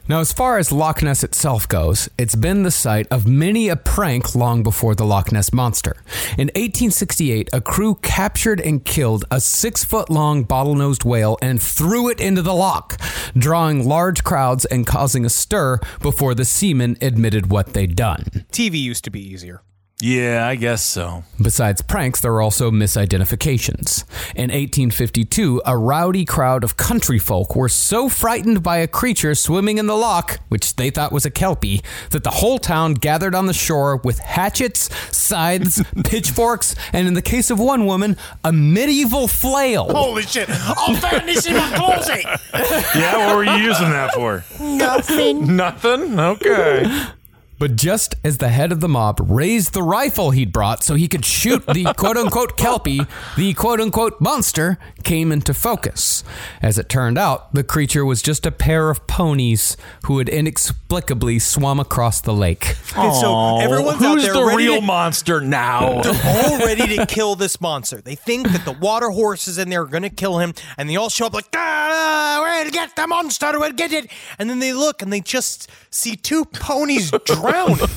Now, as far as Loch Ness itself goes, it's been the site of many a prank long before the Loch Ness Monster. In 1868, a crew captured and killed a six foot long bottlenosed whale and threw it into the loch, drawing large crowds and causing a stir before the seamen admitted what they'd done. TV used to be easier. Yeah, I guess so. Besides pranks, there are also misidentifications. In 1852, a rowdy crowd of country folk were so frightened by a creature swimming in the loch, which they thought was a kelpie, that the whole town gathered on the shore with hatchets, scythes, pitchforks, and in the case of one woman, a medieval flail. Holy shit! I'll find this in my closet. Yeah, what were you using that for? Nothing. Nothing. Okay. But just as the head of the mob raised the rifle he'd brought so he could shoot the quote unquote kelpie, the quote unquote monster came into focus. As it turned out, the creature was just a pair of ponies who had inexplicably swum across the lake. Okay, so everyone's out Who's there the ready real to- monster now? They're all ready to kill this monster. They think that the water horses in there are going to kill him, and they all show up like, ah, we'll get the monster, we'll get it. And then they look and they just see two ponies drown.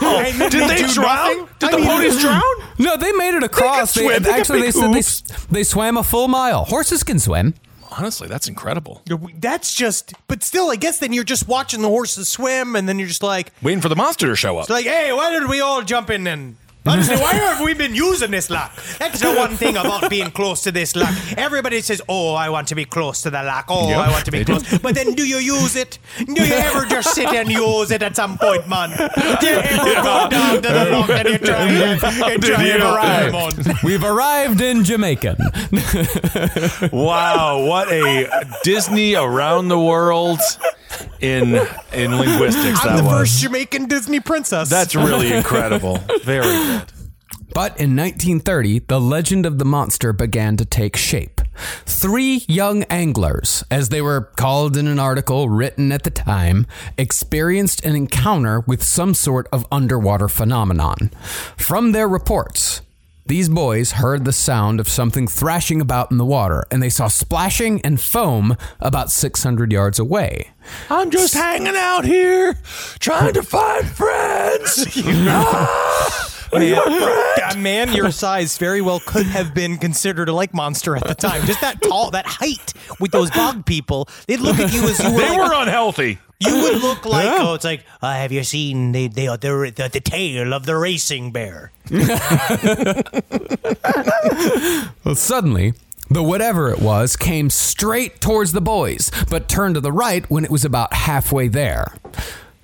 Oh, and Did they do drown? nothing? Did I the mean, ponies drown? No, they made it across. swim. They got actually, they big said they, they swam a full mile. Horses can swim. Honestly, that's incredible. That's just, but still, I guess then you're just watching the horses swim, and then you're just like, Waiting for the monster to show up. it's like, hey, why did we all jump in and. Honestly, why have we been using this loch? That's the one thing about being close to this loch. Everybody says, "Oh, I want to be close to the loch. Oh, Yep, I want to be they do. close." But then, do you use it? Do you ever just sit and use it at some point, man? Do you ever go down to the loch and you try and, and try you and arrive? arrive on? We've arrived in Jamaican. Wow, what a Disney around the world in in linguistics I'm that the was. first Jamaican Disney princess. That's really incredible. Very good. But in 1930, the legend of the monster began to take shape. Three young anglers, as they were called in an article written at the time, experienced an encounter with some sort of underwater phenomenon. From their reports, these boys heard the sound of something thrashing about in the water, and they saw splashing and foam about 600 yards away. I'm just hanging out here, trying to find friends. Man, a man your size very well could have been considered a lake monster at the time. Just that tall, that height with those bog people, they'd look at you as you were. they like- were unhealthy. You would look like oh, it's like uh, have you seen the the, the the the tail of the racing bear? Well, suddenly, the whatever it was came straight towards the boys, but turned to the right when it was about halfway there.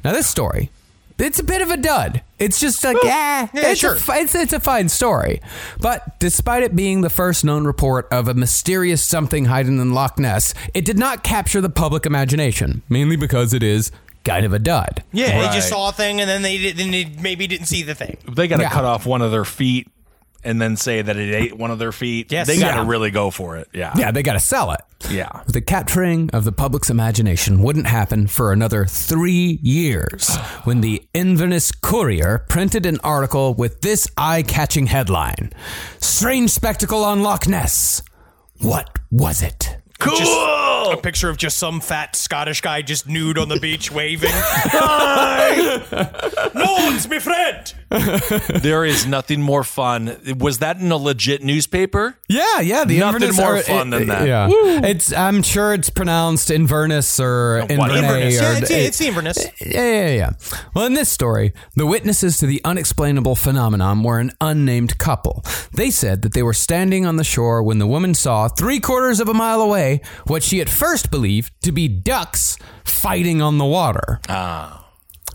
Now, this story, it's a bit of a dud. It's just like, yeah, eh, yeah, it's, sure. a, it's, it's a fine story. But despite it being the first known report of a mysterious something hiding in Loch Ness, it did not capture the public imagination, mainly because it is kind of a dud. Yeah, they just saw a thing and then they did, then they maybe didn't see the thing. They got to Yeah. cut off one of their feet and then say that it ate one of their feet. Yes. they got to Yeah. really go for it. Yeah, Yeah, they got to sell it. yeah. The capturing of the public's imagination wouldn't happen for another three years when the Inverness Courier printed an article with this eye catching headline Strange spectacle on Loch Ness. What was it? Cool. A picture of just some fat Scottish guy just nude on the beach waving. no one's my friend. there is nothing more fun. Was that in a legit newspaper? Yeah, yeah. The Nothing Inverness more or- fun than that. Yeah, it's. I'm sure it's pronounced Inverness or oh, Inverness. Inverness. or Yeah, it's, it's the Inverness. Yeah, yeah, yeah. Well, in this story, the witnesses to the unexplainable phenomenon were an unnamed couple. They said that they were standing on the shore when the woman saw, three quarters of a mile away, what she at first believed to be ducks fighting on the water. Ah.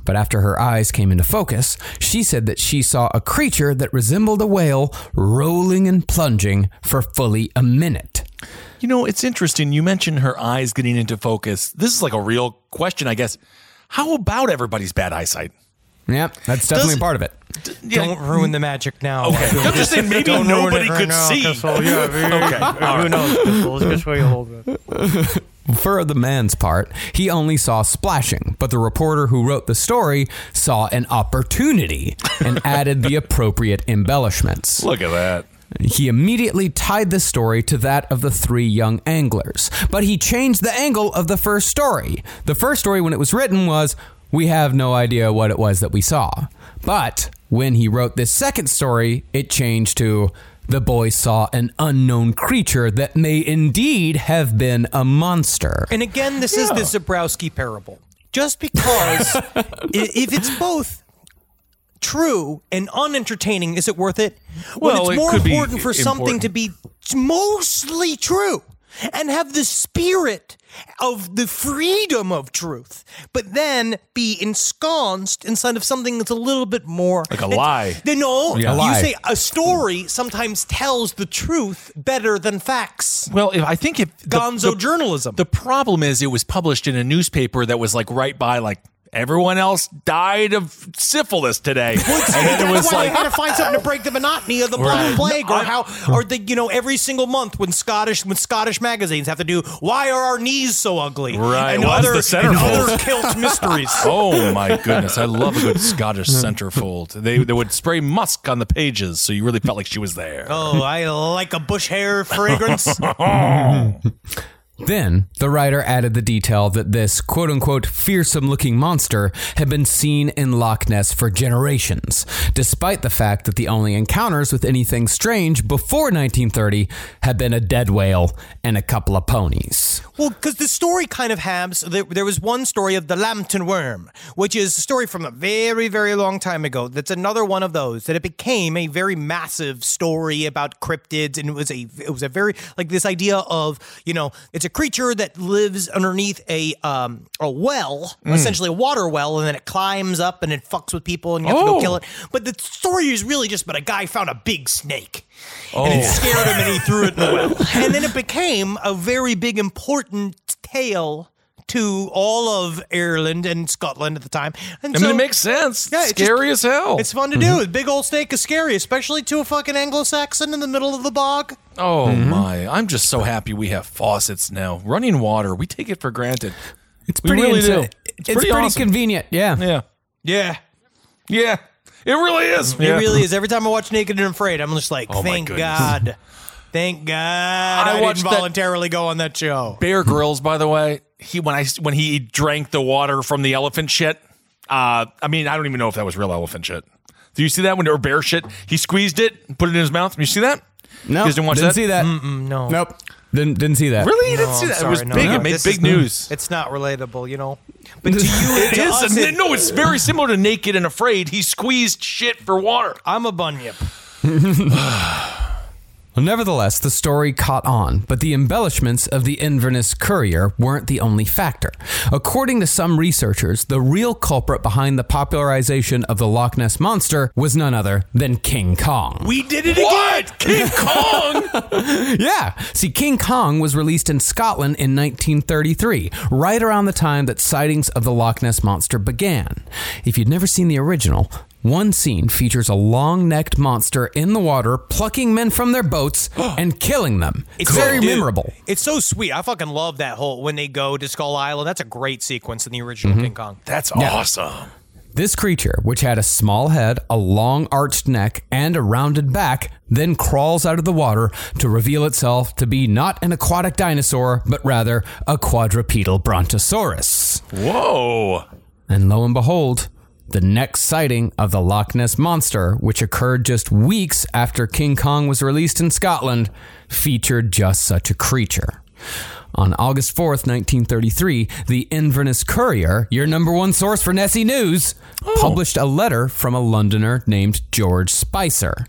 But after her eyes came into focus, she said that she saw a creature that resembled a whale rolling and plunging for fully a minute. You know, it's interesting. You mentioned her eyes getting into focus. This is like a real question, I guess. How about everybody's bad eyesight? Yep, that's definitely Does- part of it. Don't ruin the magic now. Okay. I'm just saying maybe Don't ruin nobody it right could now, see. Kissel. Yeah, Okay. Who right. knows? Kissel? It's just where you hold it. For the man's part, he only saw splashing, but the reporter who wrote the story saw an opportunity and added the appropriate embellishments. Look at that. He immediately tied the story to that of the three young anglers, but he changed the angle of the first story. The first story, when it was written, was We have no idea what it was that we saw. But when he wrote this second story, it changed to The boys saw an unknown creature that may indeed have been a monster. And again, this is the Zabrowski parable. Just because if it's both true and unentertaining, is it worth it? When Well, it's it more could be important for something to be mostly true and have the spirit of the freedom of truth, but then be ensconced inside of something that's a little bit more Like a lie. Then no, Yeah. A you lie. say a story sometimes tells the truth better than facts. Well, if, I think if the- Gonzo the- journalism. The problem is it was published in a newspaper that was like right by like everyone else died of syphilis today, and then it was why like they had to find something to break the monotony of the black Right. plague, or how, or the you know every single month when Scottish when Scottish magazines have to do why are our knees so ugly, Right, and what's other the and other kilt mysteries. Oh my goodness! I love a good Scottish centerfold. They they would spray musk on the pages, so you really felt like she was there. Oh, I like a bush hair fragrance. Then, the writer added the detail that this quote unquote fearsome looking monster had been seen in Loch Ness for generations, despite the fact that the only encounters with anything strange before 1930 had been a dead whale and a couple of ponies. Well, because the story kind of has, there, was one story of the Lambton Worm, which is a story from a very, very long time ago. That's another one of those that it became a very massive story about cryptids, and it was a, it was a very like this idea of you know, it's a creature that lives underneath a um a well, Mm. essentially a water well, and then it climbs up and it fucks with people, and you have to Oh. go kill it. But the story is really just about a guy found a big snake. And it Oh. scared him and he threw it in the well. And then it became a very big, important tale to all of Ireland and Scotland at the time. And I mean, it makes sense. Yeah, it's Scary just- as hell. It's fun to do. A big old snake is scary, especially to a fucking Anglo-Saxon in the middle of the bog. Oh Mm-hmm. my! I'm just so happy we have faucets now. Running water, we take it for granted. It's we pretty really insa- do. it's pretty awesome. convenient, yeah. Yeah. Yeah. Yeah. It really is. It really is. Every time I watch Naked and Afraid, I'm just like, Oh, thank goodness. God. Thank God I, I watched didn't voluntarily go on that show. Bear Grylls, by the way, he when I when he drank the water from the elephant shit. Uh, I mean, I don't even know if that was real elephant shit. Do you see that when or bear shit? He squeezed it, and put it in his mouth. You see that? No, you guys didn't watch that? see that. no. Nope. Didn't didn't see that. Really? You didn't see I'm that? it was no, big. no. It made This big is- news. It's not relatable, you know. But to you, It to is. us, it- no, it's very similar to Naked and Afraid. He squeezed shit for water. I'm a bunyip. Well, nevertheless, the story caught on, but the embellishments of the Inverness Courier weren't the only factor. According to some researchers, the real culprit behind the popularization of the Loch Ness Monster was none other than King Kong. We did it What? King Kong? Yeah. See, King Kong was released in Scotland in 1933, right around the time that sightings of the Loch Ness Monster began. If you'd never seen the original, one scene features a long necked monster in the water plucking men from their boats and killing them. It's very Dude, memorable. It's so sweet. I fucking love that whole when they go to Skull Island. That's a great sequence in the original Mm-hmm. King Kong. That's Yeah. awesome. This creature, which had a small head, a long arched neck, and a rounded back, then crawls out of the water to reveal itself to be not an aquatic dinosaur, but rather a quadrupedal brontosaurus. Whoa. And lo and behold, the next sighting of the Loch Ness Monster, which occurred just weeks after King Kong was released in Scotland, featured just such a creature. On August 4th, 1933, the Inverness Courier, your number one source for Nessie news, oh. published a letter from a Londoner named George Spicer.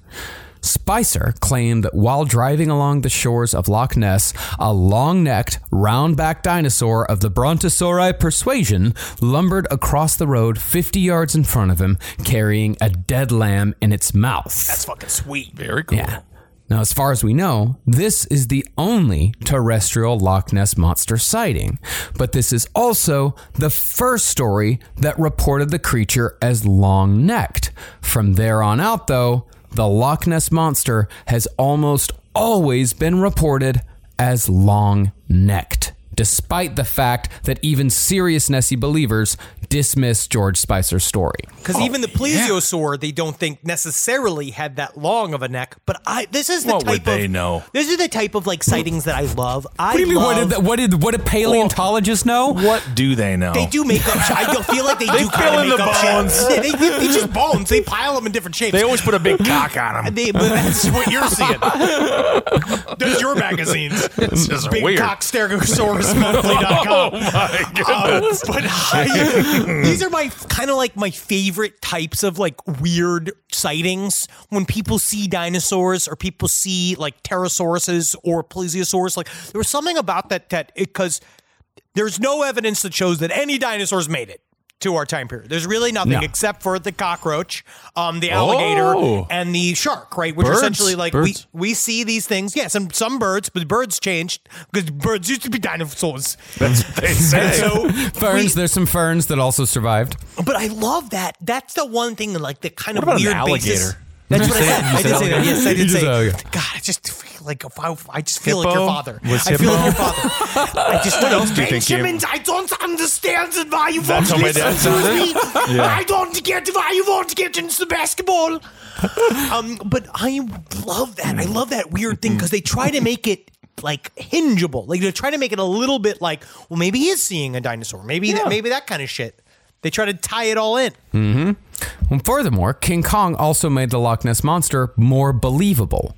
Spicer claimed that while driving along the shores of Loch Ness, a long necked, round backed dinosaur of the Brontosauri persuasion lumbered across the road 50 yards in front of him, carrying a dead lamb in its mouth. That's fucking sweet. Very cool. Yeah. Now, as far as we know, this is the only terrestrial Loch Ness monster sighting, but this is also the first story that reported the creature as long necked. From there on out, though, the Loch Ness monster has almost always been reported as long necked, despite the fact that even serious Nessie believers dismiss George Spicer's story. Because oh, even the plesiosaur, they don't think necessarily had that long of a neck. But I, this is the What would type they of know? this is the type of like sightings that I love. I What do you mean? What did, the- what did what did paleontologists know? What do they know? They do make up. I don't feel like they, They do fill kind of in make the up shit. bones. They, they, they just bones. They pile them in different shapes. They always put a big cock on them. They, but that's what you're seeing. There's your magazines. This is Big weird. cock Oh my goodness. Uh, but I, these are my kind of like my favorite types of like weird sightings when people see dinosaurs or people see like pterosauruses or plesiosaurs. Like there was something about that that because there's no evidence that shows that any dinosaurs made it to our time period. There's really nothing No. except for the cockroach, um, the alligator, Oh. and the shark, right? Which are Birds. essentially like Birds. we we see these things. Yeah, some some birds, but birds changed because birds used to be dinosaurs. That's what they say. So Ferns. we- there's some ferns that also survived. but I love that. That's the one thing, like the kind What of about an weird alligator? basis. That's what I said. I did say that. Yes, I did say. said. God, I just feel like if I, I just feel like your father. Was I feel like your father. I just what else do you think Benjamin, I don't understand why you That's won't how my dad listen to sounded? me. Yeah. I don't get why you won't get into the basketball. um, but I love that. I love that weird thing because they try to make it like hingeable. Like they try to make it a little bit like, well, maybe he is seeing a dinosaur. Maybe that, maybe that kind of shit. They try to tie it all in. And furthermore, King Kong also made the Loch Ness Monster more believable.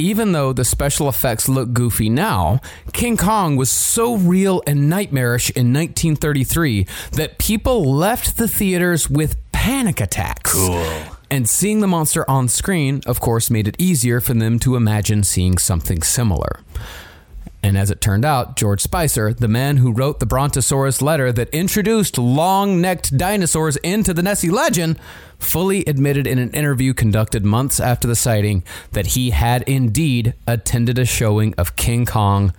Even though the special effects look goofy now, King Kong was so real and nightmarish in 1933 that people left the theaters with panic attacks. Cool. And seeing the monster on screen, of course, made it easier for them to imagine seeing something similar. And as it turned out, George Spicer, the man who wrote the Brontosaurus letter that introduced long necked dinosaurs into the Nessie legend, fully admitted in an interview conducted months after the sighting that he had indeed attended a showing of King Kong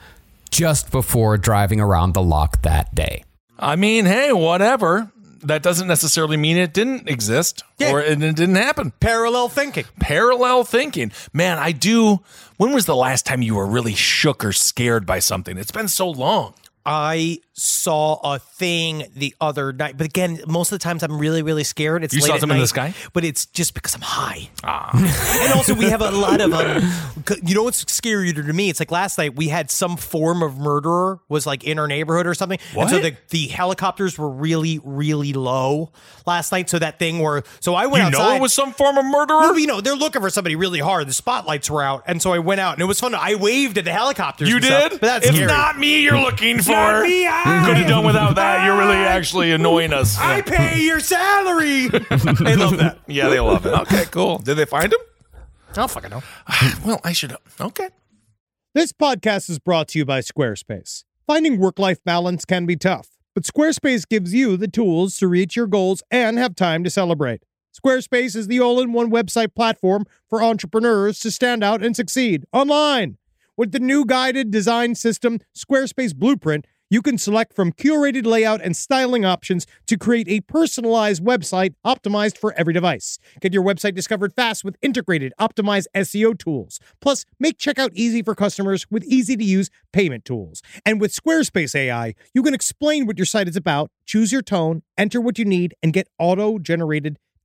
just before driving around the loch that day. I mean, hey, whatever. That doesn't necessarily mean it didn't exist Yeah. or it didn't happen. Parallel thinking. Parallel thinking. Man, I do. When was the last time you were really shook or scared by something? It's been so long. I saw a thing the other night, but again, most of the times I'm really, really scared. It's You late saw something in the sky? but it's just because I'm high. Ah. and also, we have a lot of, um, you know, what's scarier to me? It's like last night we had some form of murderer was like in our neighborhood or something, and so the the helicopters were really, really low last night. So that thing where, so I went You outside. know it was some form of murderer? Well, you know, they're looking for somebody really hard. The spotlights were out, and so I went out, and it was fun. I waved at the helicopters. You and stuff, did? but that's it's not me you're looking for. Not me, I- Could have done without that. You're really actually annoying us. I pay your salary. they love that. Yeah, they love it. Okay, cool. Did they find him? I don't fucking know. Well, I should. Okay. This podcast is brought to you by Squarespace. Finding work life balance can be tough, but Squarespace gives you the tools to reach your goals and have time to celebrate. Squarespace is the all in one website platform for entrepreneurs to stand out and succeed online. With the new guided design system, Squarespace Blueprint, you can select from curated layout and styling options to create a personalized website optimized for every device. Get your website discovered fast with integrated, optimized SEO tools. Plus, make checkout easy for customers with easy to use payment tools. And with Squarespace AI, you can explain what your site is about, choose your tone, enter what you need, and get auto generated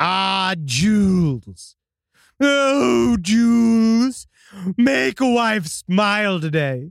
Ah, Jules. Oh, Jules. Make a wife smile today.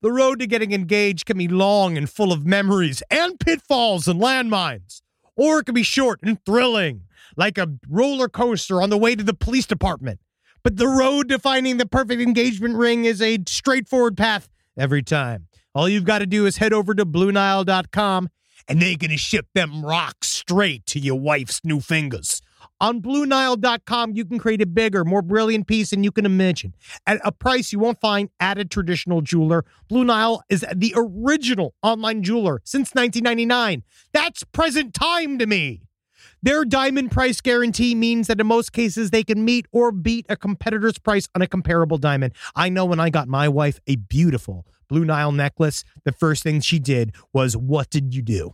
The road to getting engaged can be long and full of memories and pitfalls and landmines. or it can be short and thrilling, like a roller coaster on the way to the police department. But the road to finding the perfect engagement ring is a straightforward path every time. All you've got to do is head over to BlueNile.com and they're going to ship them rocks straight to your wife's new fingers. On BlueNile.com, you can create a bigger, more brilliant piece than you can imagine at a price you won't find at a traditional jeweler. Blue Nile is the original online jeweler since 1999. That's present time to me. Their diamond price guarantee means that in most cases they can meet or beat a competitor's price on a comparable diamond. I know when I got my wife a beautiful Blue Nile necklace, the first thing she did was, What did you do?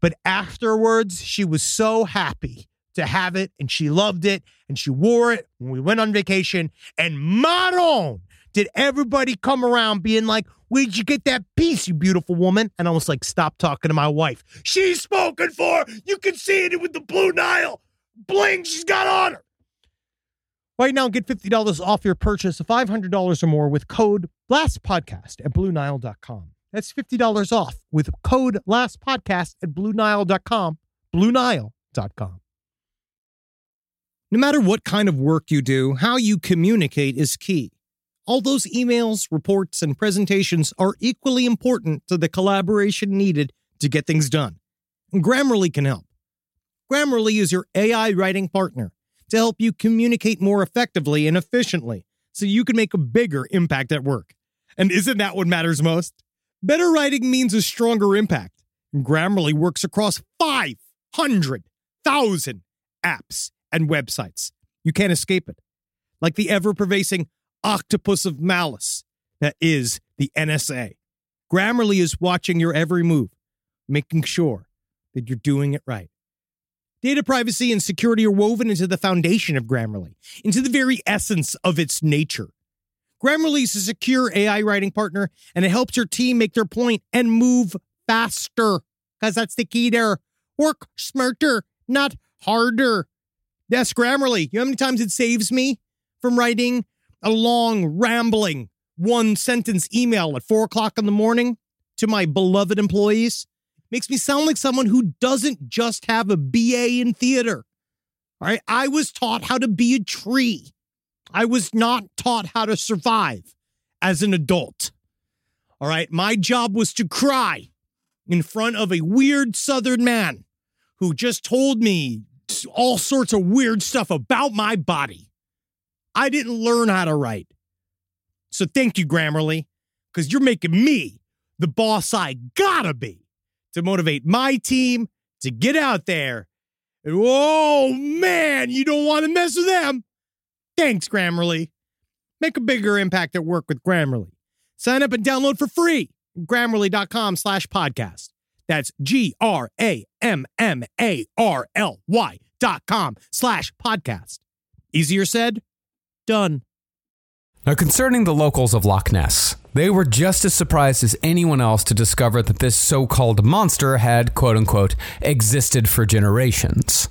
But afterwards, she was so happy to have it and she loved it and she wore it when we went on vacation. And Maron, did everybody come around being like, Where'd you get that piece, you beautiful woman? And I was like, Stop talking to my wife. She's spoken for. You can see it with the Blue Nile bling she's got on her. Right now, get $50 off your purchase of $500 or more with code LASTPODCAST at BlueNile.com. That's $50 off with code LASTPODCAST at BlueNile.com. BlueNile.com. No matter what kind of work you do, how you communicate is key. All those emails, reports, and presentations are equally important to the collaboration needed to get things done. And Grammarly can help. Grammarly is your AI writing partner to help you communicate more effectively and efficiently so you can make a bigger impact at work. And isn't that what matters most? Better writing means a stronger impact. Grammarly works across 500,000 apps and websites. You can't escape it. Like the ever pervasive octopus of malice that is the NSA. Grammarly is watching your every move, making sure that you're doing it right. Data privacy and security are woven into the foundation of Grammarly, into the very essence of its nature. Grammarly is a secure AI writing partner, and it helps your team make their point and move faster, because that's the key there. Work smarter, not harder. Yes, Grammarly. You know how many times it saves me from writing a long, rambling, one sentence email at four o'clock in the morning to my beloved employees? Makes me sound like someone who doesn't just have a BA in theater. All right. I was taught how to be a tree. I was not taught how to survive as an adult. All right. My job was to cry in front of a weird Southern man who just told me all sorts of weird stuff about my body. I didn't learn how to write. So thank you, Grammarly, because you're making me the boss I gotta be to motivate my team to get out there. And oh man, you don't want to mess with them. Thanks, Grammarly. Make a bigger impact at work with Grammarly. Sign up and download for free. Grammarly.com slash podcast. That's G R A M M A R L Y dot com slash podcast. Easier said, done. Now, concerning the locals of Loch Ness, they were just as surprised as anyone else to discover that this so called monster had, quote unquote, existed for generations.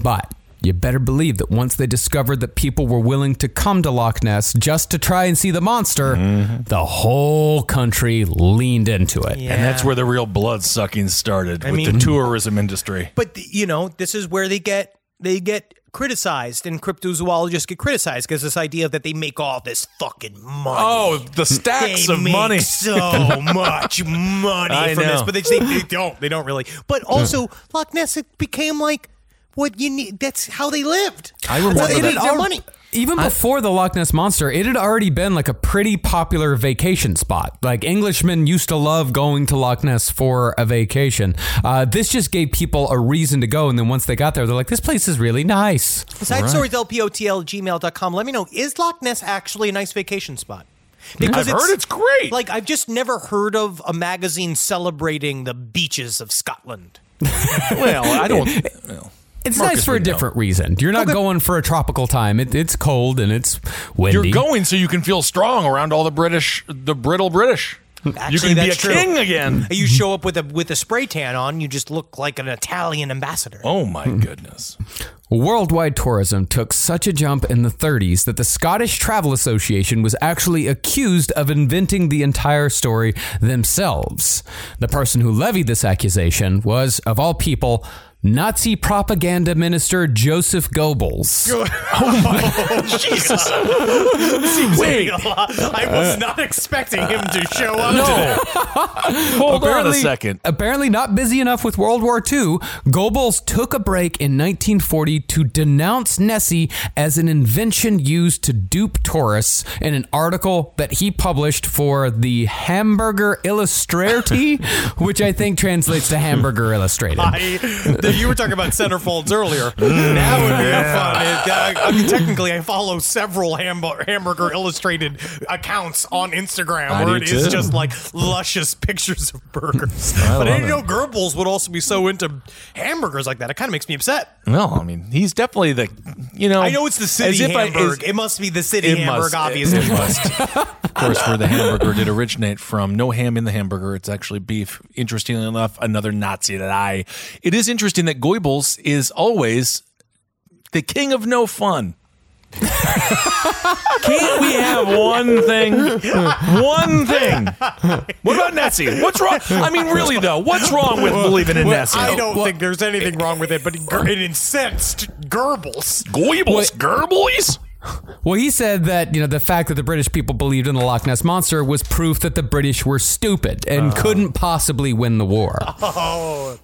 But you better believe that once they discovered that people were willing to come to Loch Ness just to try and see the monster, mm-hmm. the whole country leaned into it. And that's where the real blood sucking started I with mean- the tourism industry. But you know, this is where they get they get criticized, and cryptozoologists get criticized because this idea that they make all this fucking money. Oh, the stacks They of make money. so much money I from this, but they, they, they don't. They don't really. But also, Loch Ness it became like what you need. That's how they lived. I That's how remember they that. their money. Even before the Loch Ness Monster, it had already been like a pretty popular vacation spot. Like Englishmen used to love going to Loch Ness for a vacation. Uh, this just gave people a reason to go. And then once they got there, they're like, this place is really nice. Side stories LPOTL gmail.com. Let me know is Loch Ness actually a nice vacation spot? Because I've heard it's great. Like I've just never heard of a magazine celebrating the beaches of Scotland. well, I don't. well, It's Marcus nice for a would know. different reason. You're not going for a tropical time. It, it's cold and it's windy. You're going so you can feel strong around all the British, the brittle British. Actually, you can be a true. king again. You show up with a with a spray tan on, you just look like an Italian ambassador. Oh my hmm. goodness. Worldwide tourism took such a jump in the 30s that the Scottish Travel Association was actually accused of inventing the entire story themselves. The person who levied this accusation was, of all people, Nazi propaganda minister Joseph Goebbels. Oh my Jesus. Wait. I was uh, not expecting him to show up. No. Hold on a second. Apparently, not busy enough with World War II, Goebbels took a break in 1940 to denounce Nessie as an invention used to dupe tourists in an article that he published for the Hamburger Illustrierte, which I think translates to Hamburger Illustrated. I, you were talking about centerfolds earlier. That would be fun. It, uh, I mean, technically, I follow several Hamburger, hamburger Illustrated accounts on Instagram I where it is too. just like luscious pictures of burgers. I but I didn't know Goebbels would also be so into hamburgers like that. It kind of makes me upset. No, I mean, he's definitely the, you know. I know it's the as city Hamburg. it must be the city It Hamburg, must. obviously. It must. of course, where the hamburger did originate from. No ham in the hamburger. It's actually beef. Interestingly enough, another Nazi that I. It is interesting that Goebbels is always the king of no fun. Can't we have one thing? One thing. What about Nessie? What's wrong? I mean, really though, what's wrong with believing in Nessie? I don't think there's anything wrong with it, but it, it incensed Goebbels. Goebbels, Goebbels. Well, he said that you know the fact that the British people believed in the Loch Ness monster was proof that the British were stupid and couldn't possibly win the war. Oh,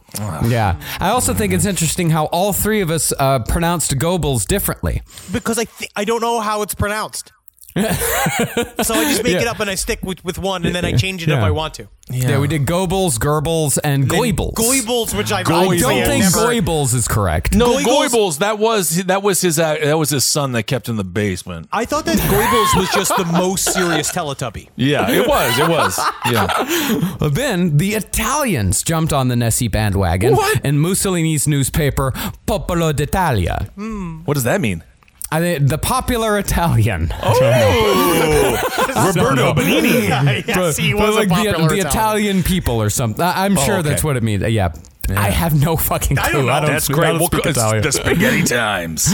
Yeah, I also think it's interesting how all three of us uh, pronounced Goebbels differently. because I th- I don't know how it's pronounced. so I just make it up and I stick with, with one and then I change it if I want to. Yeah, we did Goebbels, Goebbels, and Goebbels. Goebbels, which I, I don't think never. Goebbels is correct. No, Goebbels- Goebbels. That was that was his uh, that was his son that kept in the basement. I thought that Goebbels was just the most serious Teletubby. Yeah, it was. It was. Yeah. Well, Then the Italians jumped on the Nessie bandwagon, What? and Mussolini's newspaper Popolo d'Italia, What does that mean? I mean, the popular Italian. Oh, Roberto Benigni. yes, he But was like a the, popular the Italian people or something. I- I'm oh, sure okay. that's what it means. Yeah. I have no fucking clue. I don't know. That's speak- great. I don't We'll speak go- Italian. the spaghetti times.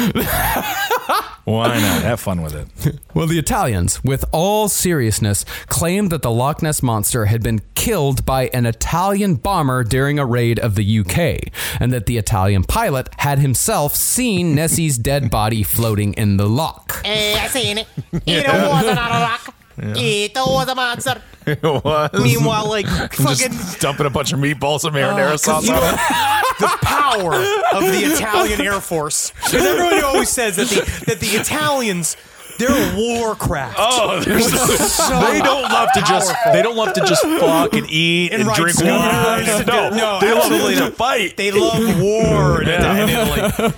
Why not? Have fun with it. Well, the Italians, with all seriousness, claimed that the Loch Ness monster had been killed by an Italian bomber during a raid of the UK, and that the Italian pilot had himself seen Nessie's dead body floating in the loch. Eh, I seen it. It wasn't on a rock. It was a monster. It was. Meanwhile, like fucking Just dumping a bunch of meatballs and marinara oh, sauce on it. the power of the Italian Air Force. Because everybody always says that the that the Italians they're a war craft. Oh, they're so- they don't love to just they don't love to just fuck and eat and, And drink wine. No, No, they love to fight. They love war in, in Italy.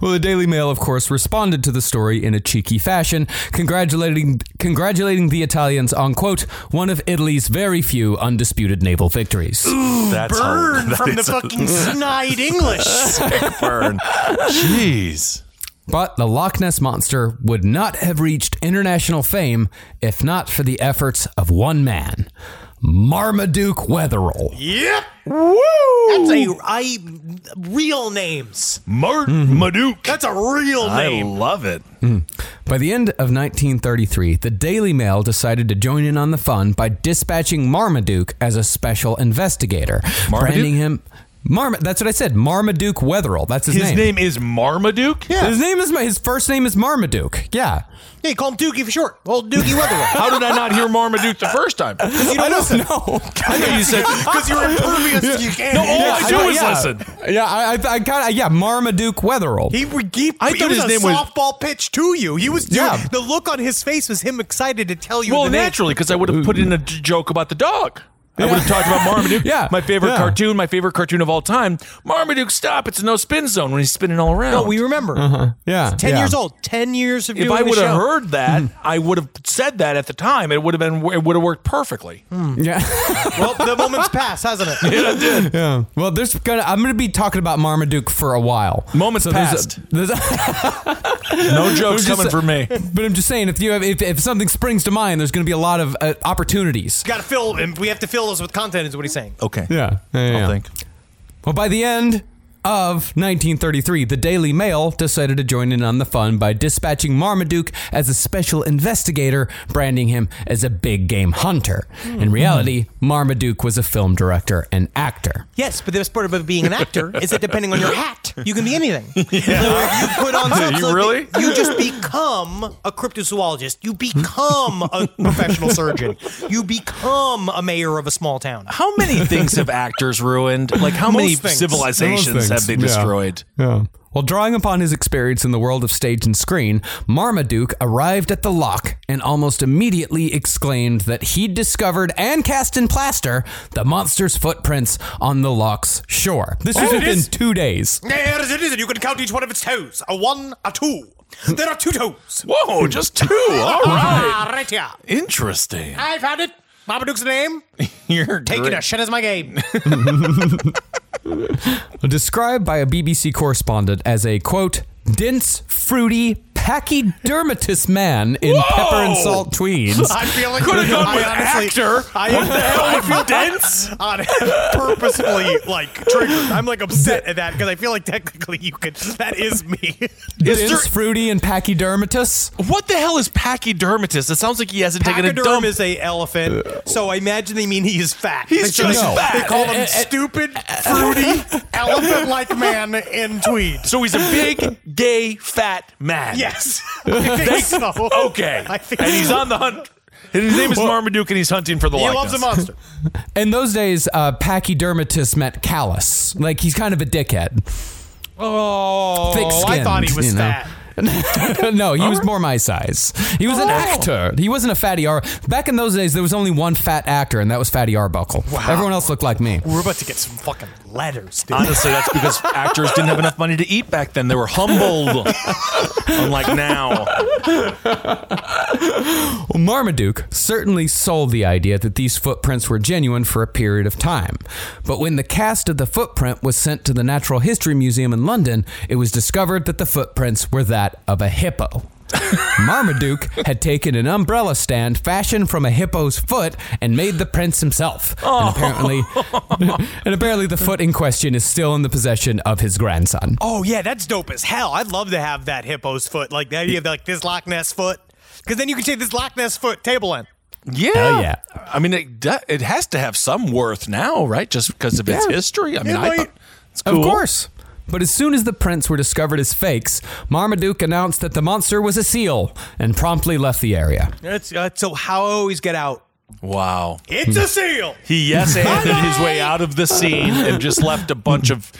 Well, the Daily Mail, of course, responded to the story in a cheeky fashion, congratulating congratulating the Italians on quote one of Italy's very few undisputed naval victories. That's Burn that from the is a fucking snide English. sick burn. Jeez. But the Loch Ness monster would not have reached international fame if not for the efforts of one man, Marmaduke Wetherell. Yep. Woo! That's a I real names. Marmaduke. Mm-hmm. That's a real name. I love it. Mm. By the end of 1933, the Daily Mail decided to join in on the fun by dispatching Marmaduke as a special investigator, Marmaduke? branding him. Marma, that's what I said. Marmaduke Wetherell. That's his, name. His name is Marmaduke. Yeah. His name is my. his first name is Marmaduke. Yeah. Hey, call him Dookie for short. Old Dookie Wetherell. How did I not hear Marmaduke the first time? You don't listen. know. I thought you said Because you're impervious. You can't. No, all I I do thought- is yeah. listen. Yeah, I, I, I kind of yeah, Marmaduke Wetherell. He, he, I he thought was his a name was- softball pitch to you. He was Yeah. the look on his face was him excited to tell you. Well, the naturally, because I would have put in a joke about the dog. I would have talked about Marmaduke. Yeah, My favorite yeah. cartoon, my favorite cartoon of all time. Marmaduke, stop. It's a no spin zone when he's spinning all around. No, we remember. yeah, Ten yeah. years old. Ten years of if doing I the would have show. heard that, I would have said that at the time. It would have been. It would have worked perfectly. Yeah. Well, the moment's passed, hasn't it? Yeah, it did. Yeah. Well, there's gonna I'm gonna be talking about Marmaduke for a while. Moments there's a- passed. there's a- No jokes coming a- from me. but I'm just saying, if you have if, if something springs to mind, there's gonna be a lot of uh, opportunities. Got to fill, and we have to fill those with content. Is what he's saying. Okay. Yeah. yeah, I'll yeah. think. Well, by the end of 1933, the Daily Mail decided to join in on the fun by dispatching Marmaduke as a special investigator, branding him as a big game hunter. Hmm. In reality, hmm. Marmaduke was a film director and actor. Yes, but the best part about being an actor is that depending on your hat, you can be anything. So if you put on something, You really? you just become a cryptozoologist. You become a professional surgeon. You become a mayor of a small town. How many things have actors ruined? Like how many Most things. civilizations Most have they things, yeah. destroyed? Yeah. Well, drawing upon his experience in the world of stage and screen, Marmaduke arrived at the loch and almost immediately exclaimed that he'd discovered and cast in plaster the monster's footprints on the loch's shore. This was Oh, within is? two days. There it is, and you can count each one of its toes. A one, a two. There are two toes. Whoa, just two. All right. Ah, right here. Interesting. I found it. Marmaduke's name. You're Taking great. a shit as my game. Described by a BBC correspondent as a quote, dense, fruity, pachydermatous man in pepper and salt tweeds. I'm feeling Could have gone I with honestly- actor. I what the hell? I feel dense? I'm purposefully like triggered. I'm like upset at that because I feel like technically you could. That is me. Is there, fruity, and pachydermatous. what the hell is pachydermatous? It sounds like he hasn't taken a Pachyderm dump. is a elephant, so I imagine they mean he is fat. He's They just say- fat. They call him stupid, fruity, elephant-like man in tweed. so he's a big, gay, fat man. Yes, I think so. Okay. I think and he's so. on the hunt. His name is Marmaduke, and he's hunting for the He loves a monster. In those days, uh, pachydermatous meant callous. Like he's kind of a dickhead. Oh, Thick-skinned, I thought he was you know. fat. no, he was more my size. He was an actor. He wasn't a fatty R. Back in those days, there was only one fat actor, and that was Fatty Arbuckle. Wow. Everyone else looked like me. We're about to get some fucking letters, dude. Honestly, that's because actors didn't have enough money to eat back then. They were humbled, unlike now. Well, Marmaduke certainly sold the idea that these footprints were genuine for a period of time. But when the cast of the footprint was sent to the Natural History Museum in London, it was discovered that the footprints were that of a hippo. Marmaduke had taken an umbrella stand fashioned from a hippo's foot and made the prints himself. And oh. apparently and apparently the foot in question is still in the possession of his grandson. Oh yeah, that's dope as hell. I'd love to have that hippo's foot, like the idea of like this Loch Ness foot, because then you can say this Loch Ness foot table land. Yeah. Hell yeah. I mean, it, do- it has to have some worth now, right? Just because of its Yeah. history. I mean, It I might. it's cool. Of course. But as soon as the prints were discovered as fakes, Marmaduke announced that the monster was a seal and promptly left the area. That's uh, so how I always get out. Wow. It's a seal. He yes handed his way out of the scene and just left a bunch of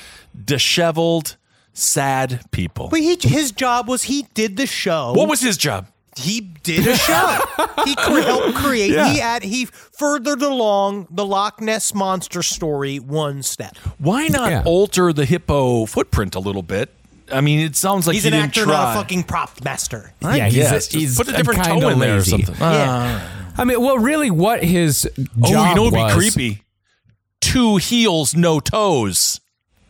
disheveled, sad people. But he, his job was he did the show. What was his job? He did a show? he cre- helped create. He had he furthered along the Loch Ness monster story one step. Why not Yeah. alter the hippo footprint a little bit? I mean, it sounds like He's he an didn't actor, try. not a fucking prop master. I Yeah, he's a- he's put a a different kinda toe in there or lazy. something. Yeah. I mean, well, really, what his Oh, you know what'd be creepy? Two heels, no toes.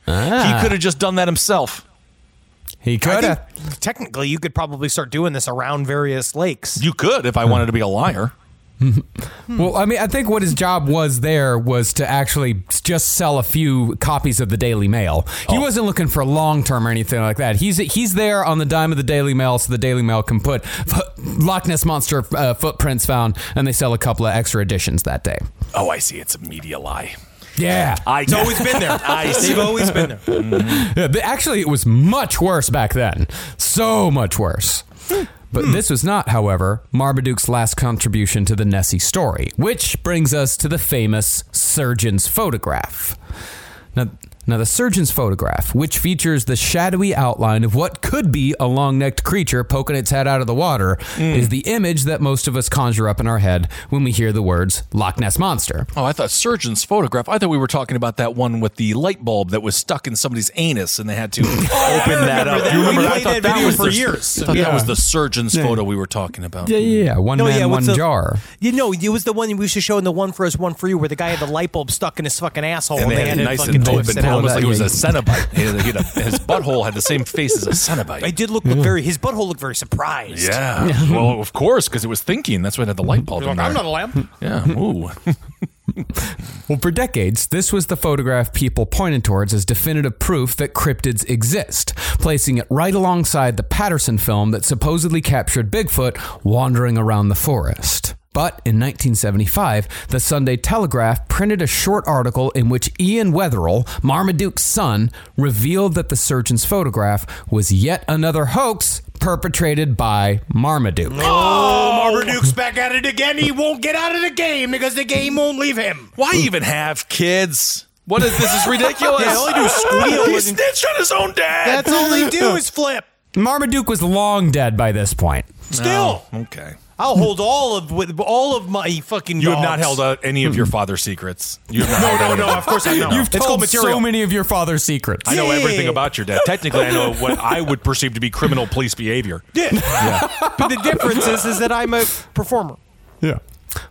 Ah, He could have just done that himself. He could have. technically you could probably start doing this around various lakes. You could if I wanted to be a liar. Well, I mean, I think what his job was there was to actually just sell a few copies of the Daily Mail. He wasn't looking for long term or anything like that. He's he's there on the dime of the Daily Mail, so the Daily Mail can put f- Loch Ness monster uh, footprints found, and they sell a couple of extra editions that day. Oh, I see. It's a media lie. Yeah, I It's always been there. I see. They've always been there. Mm-hmm. Yeah, but actually, it was much worse back then. So much worse. But hmm. this was not, however, Marmaduke's last contribution to the Nessie story, which brings us to the famous surgeon's photograph. Now, now, the surgeon's photograph, which features the shadowy outline of what could be a long necked creature poking its head out of the water, mm. is the image that most of us conjure up in our head when we hear the words Loch Ness Monster. Oh, I thought surgeon's photograph. I thought we were talking about that one with the light bulb that was stuck in somebody's anus, and they had to open that up. that. Do you remember? We I thought that that video was for the, years. I thought Yeah. that was the surgeon's photo we were talking about. Yeah, yeah, yeah. One No, man, yeah, one the- jar. You know, it was the one we used to show in the one for us, one for you, where the guy had the light bulb stuck in his fucking asshole, And and, they they had had it to nice fucking and twist open. it out. Almost like it was a Yeah. Cenobite. He had- he had a- his butthole had the same face as a Cenobite. I did look very. His butthole looked very surprised. Yeah. well, of course, because it was thinking. That's why it had the light bulb in Like. I'm not a lamp. Yeah. Ooh. Well, for decades, this was the photograph people pointed towards as definitive proof that cryptids exist, placing it right alongside the Patterson film that supposedly captured Bigfoot wandering around the forest. But in 1975, the Sunday Telegraph printed a short article in which Ian Wetherell, Marmaduke's son, revealed that the surgeon's photograph was yet another hoax perpetrated by Marmaduke. Oh, Marmaduke's back at it again. He won't get out of the game because the game won't leave him. Why even have kids? What is this? Is ridiculous. Yeah, all they do is squeal He and- snitched on his own dad. That's all they do is flip. Marmaduke was long dead by this point. Still, oh, okay. I'll hold all of with all of my fucking. You have not dogs. held out any of your father's secrets. You have not No, held no, out no. any. Of course I know. You've it's called told material. so many of your father's secrets. I know everything about your dad. Technically, I know what I would perceive to be criminal police behavior. Yeah. but the difference is, is that I'm a performer. Yeah.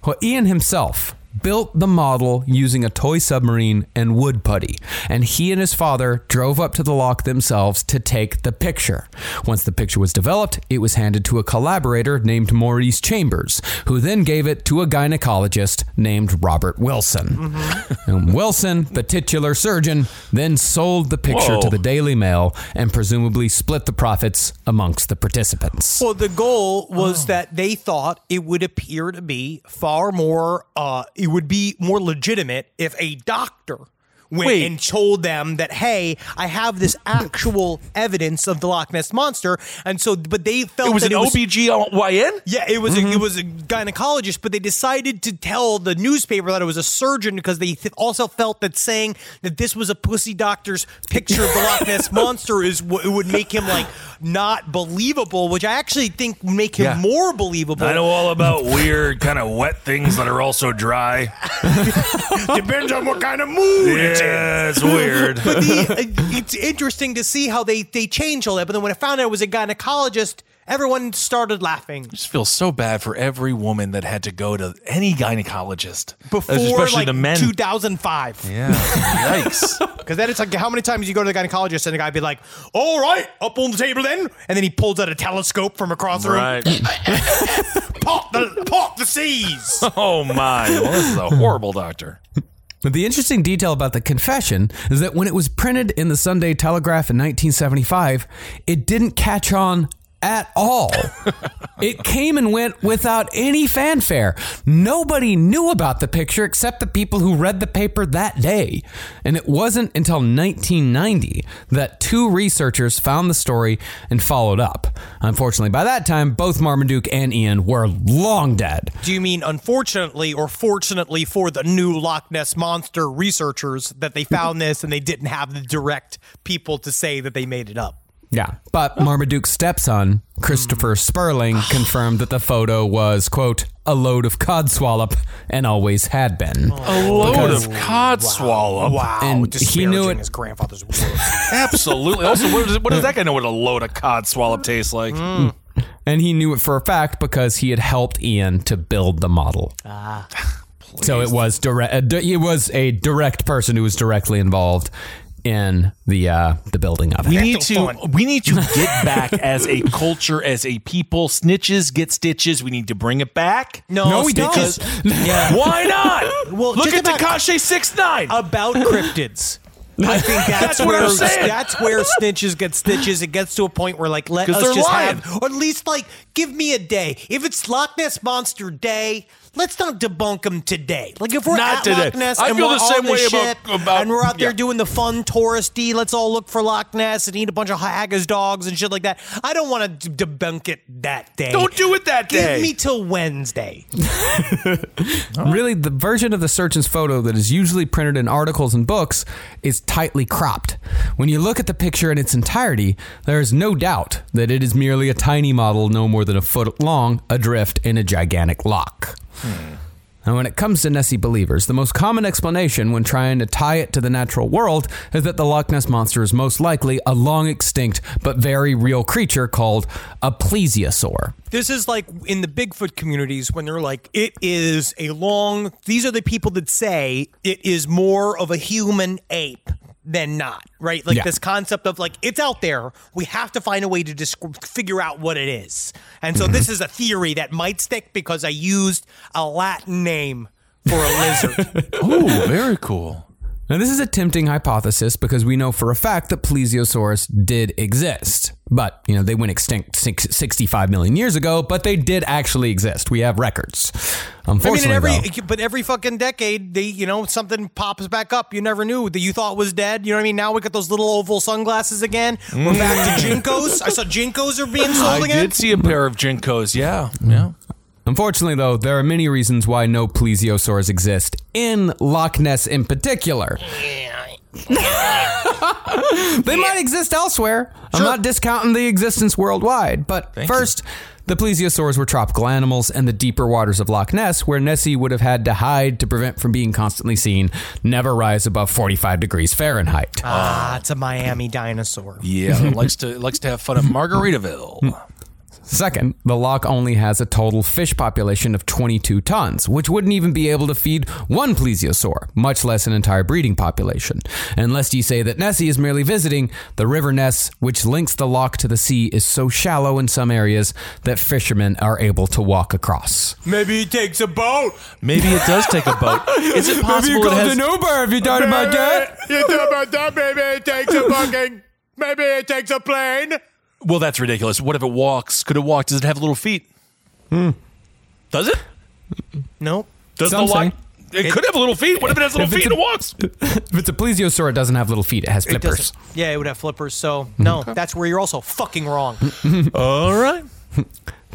Well, Ian himself built the model using a toy submarine and wood putty, and he and his father drove up to the loch themselves to take the picture. Once the picture was developed, it was handed to a collaborator named Maurice Chambers, who then gave it to a gynecologist named Robert Wilson. And Wilson, the titular surgeon, then sold the picture Whoa. to the Daily Mail and presumably split the profits amongst the participants. Well, the goal was that they thought it would appear to be far more, uh, it would be more legitimate if a doctor went Wait. and told them that, hey, I have this actual evidence of the Loch Ness monster, and so, but they felt It was that an OBGYN? Yeah, it was a, mm-hmm. it was a gynecologist, but they decided to tell the newspaper that it was a surgeon because they th- also felt that saying that this was a pussy doctor's picture of the Loch Ness monster is what it would make him like not believable, which I actually think make him Yeah. more believable. I know all about weird, kind of wet things that are also dry. Depends on what kind of mood it's in. Yeah, it's weird. But the, uh, it's interesting to see how they they change all that. But then when I found out it was a gynecologist, everyone started laughing. just feel so bad for every woman that had to go to any gynecologist, Before especially like the men. 2005. yeah, yikes! Because then it's like, how many times you go to the gynecologist and the guy be like, all right, up on the table then. And then he pulls out a telescope from across the room. right. Pop the, pop the seas. Oh my! Well, this is a horrible doctor. But the interesting detail about the confession is that when it was printed in the Sunday Telegraph in 1975, it didn't catch on at all. it came and went without any fanfare. Nobody knew about the picture except the people who read the paper that day. And it wasn't until 1990 that two researchers found the story and followed up. Unfortunately, by that time, both Marmaduke and Ian were long dead. Do you mean unfortunately or fortunately for the new Loch Ness Monster researchers that they found this and they didn't have the direct people to say that they made it up? Yeah. But Marmaduke's stepson, Christopher mm. Spurling, confirmed that the photo was, quote, a load of codswallop and always had been. A load of cod swallow. Wow. And he disparaging knew it- his grandfather's word. Absolutely. Also, what does, what does that guy know what a load of cod swallow tastes like? Mm. And he knew it for a fact because he had helped Ian to build the model. Ah. So it was direct. Uh, it was a direct person who was directly involved in the uh, the building of it. We need to fun. we need to get back as a culture, as a people. Snitches get stitches. We need to bring it back. No, No, we don't. Yeah. Why not? Well, look at Tekashi six nine. about cryptids. I think that's, That's what where I'm saying. that's where snitches get stitches. It gets to a point where like let us just lying. have, or at least like give me a day. If it's Loch Ness Monster Day, let's not debunk them today. Like if we're Not at today. Loch Ness I and feel we're the same on the way about- ship about- and we're out there yeah. doing the fun touristy, let's all look for Loch Ness and eat a bunch of haggis dogs and shit like that. I don't want to debunk it that day. Don't do it that day. Give me till Wednesday. Really, the version of the surgeon's photo that is usually printed in articles and books is tightly cropped. When you look at the picture in its entirety, there is no doubt that it is merely a tiny model no more than a foot long adrift in a gigantic loch. Hmm. And when it comes to Nessie believers, the most common explanation when trying to tie it to the natural world is that the Loch Ness monster is most likely a long extinct but very real creature called a plesiosaur. This is like in the Bigfoot communities when they're like, it is a long, these are the people that say it is more of a human ape than not, right? Like Yeah. this concept of like, it's out there. We have to find a way to just figure out what it is. And so mm-hmm. this is a theory that might stick because I used a Latin name for a lizard. Oh, very cool. Now, this is a tempting hypothesis because we know for a fact that plesiosaurus did exist. But, you know, they went extinct six, 65 million years ago, but they did actually exist. We have records. I mean, every though, but every fucking decade, they you know something pops back up. You never knew that you thought was dead. You know what I mean? Now we got those little oval sunglasses again. We're back to mm. Jinkos. I saw Jinkos are being sold I again. I did see a pair of Jinkos. Yeah, yeah. Unfortunately, though, there are many reasons why no plesiosaurs exist in Loch Ness in particular. they might exist elsewhere. I'm not discounting the existence worldwide, but first, the plesiosaurs were tropical animals, and the deeper waters of Loch Ness, where Nessie would have had to hide to prevent from being constantly seen, never rise above 45 degrees Fahrenheit. Ah, it's a Miami dinosaur. Yeah, it likes to it likes to have fun at Margaritaville. Second, the loch only has a total fish population of 22 tons, which wouldn't even be able to feed one plesiosaur, much less an entire breeding population. Unless you say that Nessie is merely visiting, the river Ness, which links the loch to the sea, is so shallow in some areas that fishermen are able to walk across. Maybe he takes a boat. Maybe it does take a boat. Is it possible it has? Uber if you thought about that. You talk about that? Maybe it takes a fucking. Maybe it takes a plane. Well, that's ridiculous. What if it walks? Could it walk? Does it have little feet? Hmm. Does it? Nope. Does Some the lock? say. It, could have little feet. What if it has little feet a- and it walks? If it's a plesiosaur, it doesn't have little feet, it has flippers. doesn't. Yeah, it would have flippers. So no, that's where you're also fucking wrong. All right.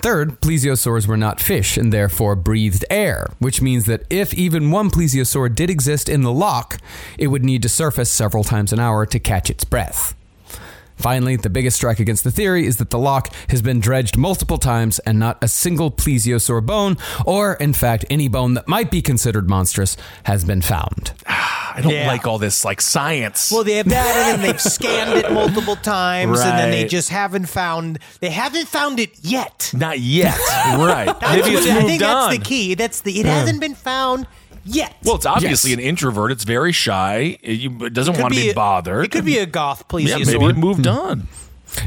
Third, plesiosaurs were not fish and therefore breathed air, which means that if even one plesiosaur did exist in the loch, it would need to surface several times an hour to catch its breath. Finally, the biggest strike against the theory is that the loch has been dredged multiple times and not a single plesiosaur bone, or in fact, any bone that might be considered monstrous, has been found. I don't Yeah. like all this like science. Well, they have that, and then they've scanned it multiple times, and then they just haven't found. They haven't found it yet. Not yet. right. Maybe what- it's I think on. that's the key. That's the. It hmm. hasn't been found yet. Well, it's obviously Yes. an introvert. It's very shy. It, doesn't Could want to be a- bothered. It could be a goth please. yeah, maybe it moved hmm. on.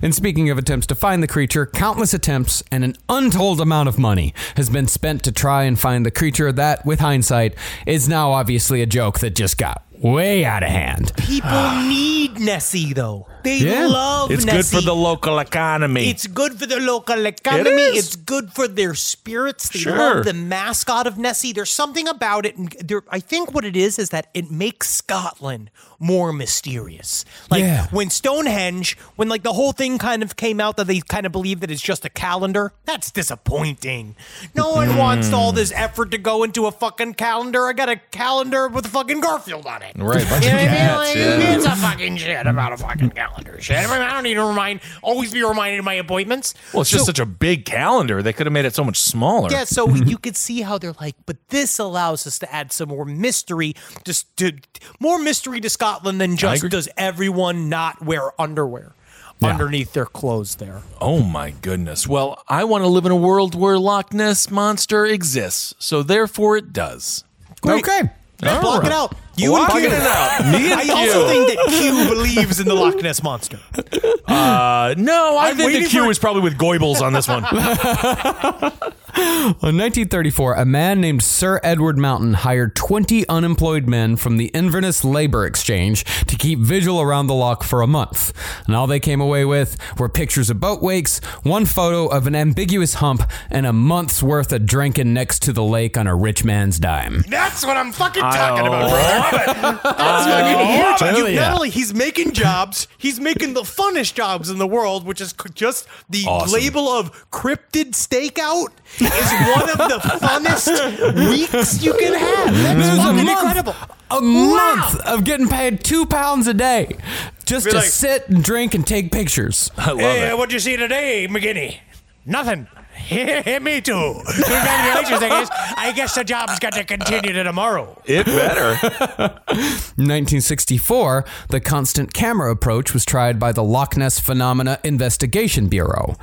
And speaking of attempts to find the creature, countless attempts and an untold amount of money has been spent to try and find the creature that, with hindsight, is now obviously a joke that just got way out of hand. People ah. need Nessie though. They Yeah. love It's Nessie. good for the local economy. It's good for the local economy. is. It's good for their spirits. They Sure. love the mascot of Nessie. There's something about it, and there, I think what it is is that it makes Scotland more mysterious. Like Yeah. when Stonehenge, when like the whole thing kind of came out that they kind of believe that it's just a calendar. That's disappointing. No one mm. wants all this effort to go into a fucking calendar. I got a calendar with a fucking Garfield on it. Right, bunch You know what I mean? Like, yeah. It's a fucking shit about a fucking calendar. Shit. I, mean, I don't need to remind, always be reminded of my appointments. well, it's just such a big calendar. They could have made it so much smaller. yeah, so you could see how they're like, but this allows us to add some more mystery, just to more mystery to Scotland than just does everyone not wear underwear underneath their clothes there. Oh my goodness. Well, I want to live in a world where Loch Ness monster exists, so therefore it does. Okay. Block All it out. You Blocking and Q. it out. Me and I also Q. think that Q believes in the Loch Ness monster. Uh, no, I I'm think the Q for- is probably with Goebbels on this one. In 1934, a man named Sir Edward Mountain hired 20 unemployed men from the Inverness Labor Exchange to keep vigil around the loch for a month. And all they came away with were pictures of boat wakes, one photo of an ambiguous hump, and a month's worth of drinking next to the lake on a rich man's dime. That's what I'm fucking talking about, brother. That's fucking huge. You- Not only he's making jobs, he's making the funnest jobs in the world, which is c- just the Awesome. label of cryptid stakeout is one of the funnest weeks you can have. That's a fucking month. incredible. A month of getting paid two pounds a day just Be to like- sit and drink and take pictures. I love Hey, it. what'd you see today, McGinney? Nothing. Me too. Congratulations, I guess. I guess the job's got to continue to tomorrow. It better. 1964, the constant camera approach was tried by the Loch Ness Phenomena Investigation Bureau.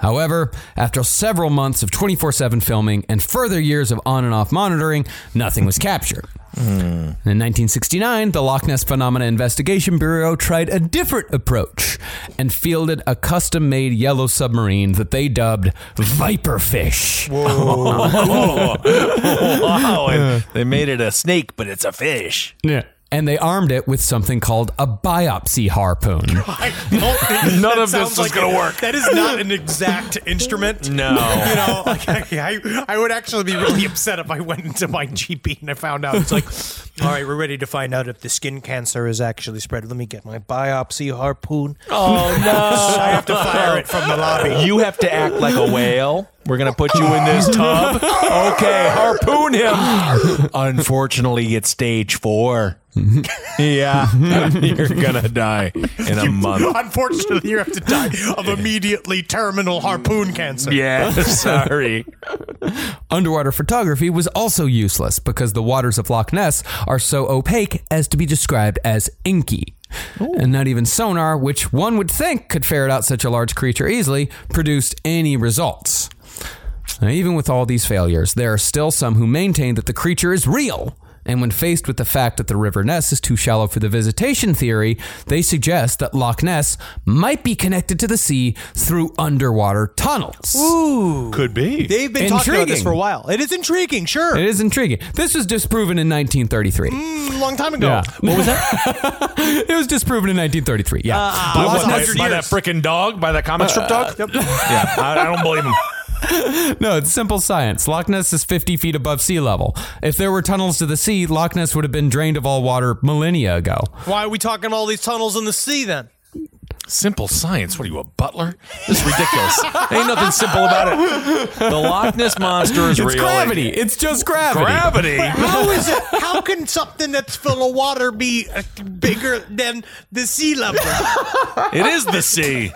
However, after several months of 24 7 filming and further years of on and off monitoring, nothing was captured. In 1969, the Loch Ness Phenomena Investigation Bureau tried a different approach and fielded a custom made yellow submarine that they dubbed Viperfish. wow. And they made it a snake, but it's a fish. Yeah. And they armed it with something called a biopsy harpoon. I None of this is like gonna work. That is not an exact instrument. No. You know, like, I, I would actually be really upset if I went into my GP and I found out it's like, all right, we're ready to find out if the skin cancer is actually spread. Let me get my biopsy harpoon. Oh, no. I have to fire it from the lobby. You have to act like a whale. We're going to put you in this tub. Okay, harpoon him. Unfortunately, it's stage four. yeah, you're going to die in a month. Unfortunately, you have to die of immediately terminal harpoon cancer. Yeah, sorry. Underwater photography was also useless because the waters of Loch Ness are so opaque as to be described as inky. And not even sonar, which one would think could ferret out such a large creature easily, produced any results. Now, even with all these failures, there are still some who maintain that the creature is real. And when faced with the fact that the River Ness is too shallow for the visitation theory, they suggest that Loch Ness might be connected to the sea through underwater tunnels. Ooh. Could be. They've been talking about this Intriguing. for a while. It is intriguing, sure. It is intriguing. This was disproven in 1933. Mm, a long time ago. Yeah. What was that? it was disproven in 1933. Yeah. by, lost what, by, hundred by that years. freaking dog? By that comic strip dog? Yeah, I, I don't believe him. no, it's simple science. Loch Ness is 50 feet above sea level. If there were tunnels to the sea, Loch Ness would have been drained of all water millennia ago. Why are we talking about all these tunnels in the sea then? Simple science. What are you, a butler? This is ridiculous. Ain't nothing simple about it. The Loch Ness monster is It's real. gravity. It's just gravity. Gravity. How is it? How can something that's full of water be uh, bigger than the sea level? It is the sea.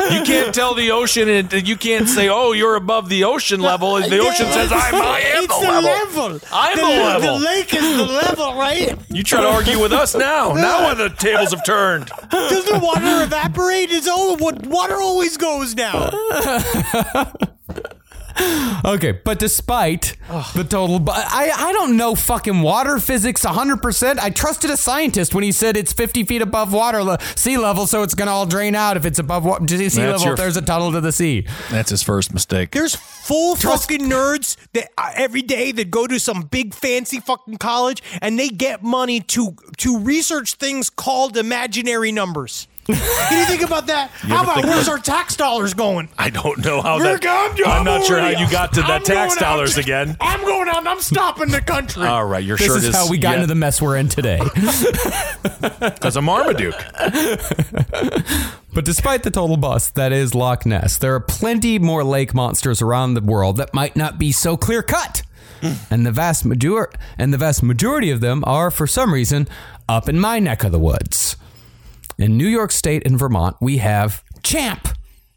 You can't tell the ocean, and you can't say, "Oh, you're above the ocean level." The ocean says, "I'm, I am it's the level." level. I'm the, the level. The lake is the level, right? You try to argue with us now. Now the tables have turned. Doesn't water evaporate? Is all water always goes now. Okay, but despite the total, bu- I I don't know fucking water physics 100%. I trusted a scientist when he said it's 50 feet above water le- sea level, so it's gonna all drain out if it's above wa- sea level. your- if there's a tunnel to the sea. That's his first mistake. There's full fucking nerds that uh, every day that go to some big fancy fucking college and they get money to to research things called imaginary numbers. Can you think about that? How about where's our tax dollars going? I don't know how We're that. gone, I'm not sure how you got to I'm that tax going out. dollars again. I'm going out and I'm stopping the country. All right, your This shirt is how we got yeah, into the mess we're in today. As a Marmaduke. But despite the total bust that is Loch Ness, there are plenty more lake monsters around the world that might not be so clear cut. Hmm. and the vast major and the vast majority of them are for some reason up in my neck of the woods. In New York State and Vermont, we have Champ,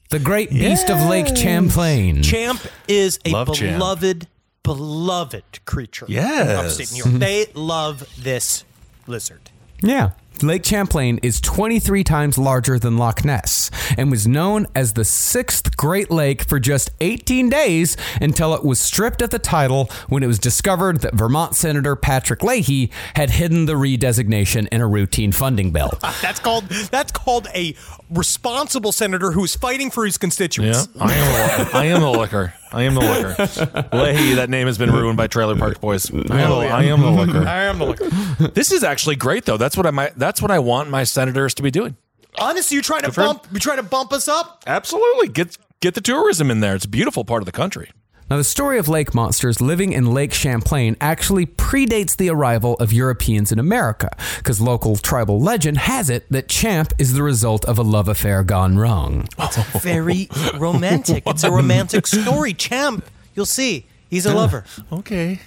the great beast of Lake Champlain. Champ is a Love Champ. beloved, beloved creature. Yes. Of upstate New York. Mm-hmm. They love this lizard. Yeah. Lake Champlain is 23 times larger than Loch Ness and was known as the sixth Great Lake for just 18 days until it was stripped of the title when it was discovered that Vermont Senator Patrick Leahy had hidden the redesignation in a routine funding bill. That's called that's called a responsible senator who's fighting for his constituents. Yeah, constituents. I am. The, I am the liquor. I am the liquor. Leahy, that name has been ruined by Trailer Park Boys. I am, the, I am the liquor. I am the liquor. This is actually great, though. That's what I might. That's what I want my senators to be doing. Honestly, you try to for him. bump you try to bump us up? Absolutely, get get the tourism in there. It's a beautiful part of the country. Now, the story of lake monsters living in Lake Champlain actually predates the arrival of Europeans in America, because local tribal legend has it that Champ is the result of a love affair gone wrong. It's Very romantic. It's a romantic story. Champ, you'll see. He's a lover. Okay.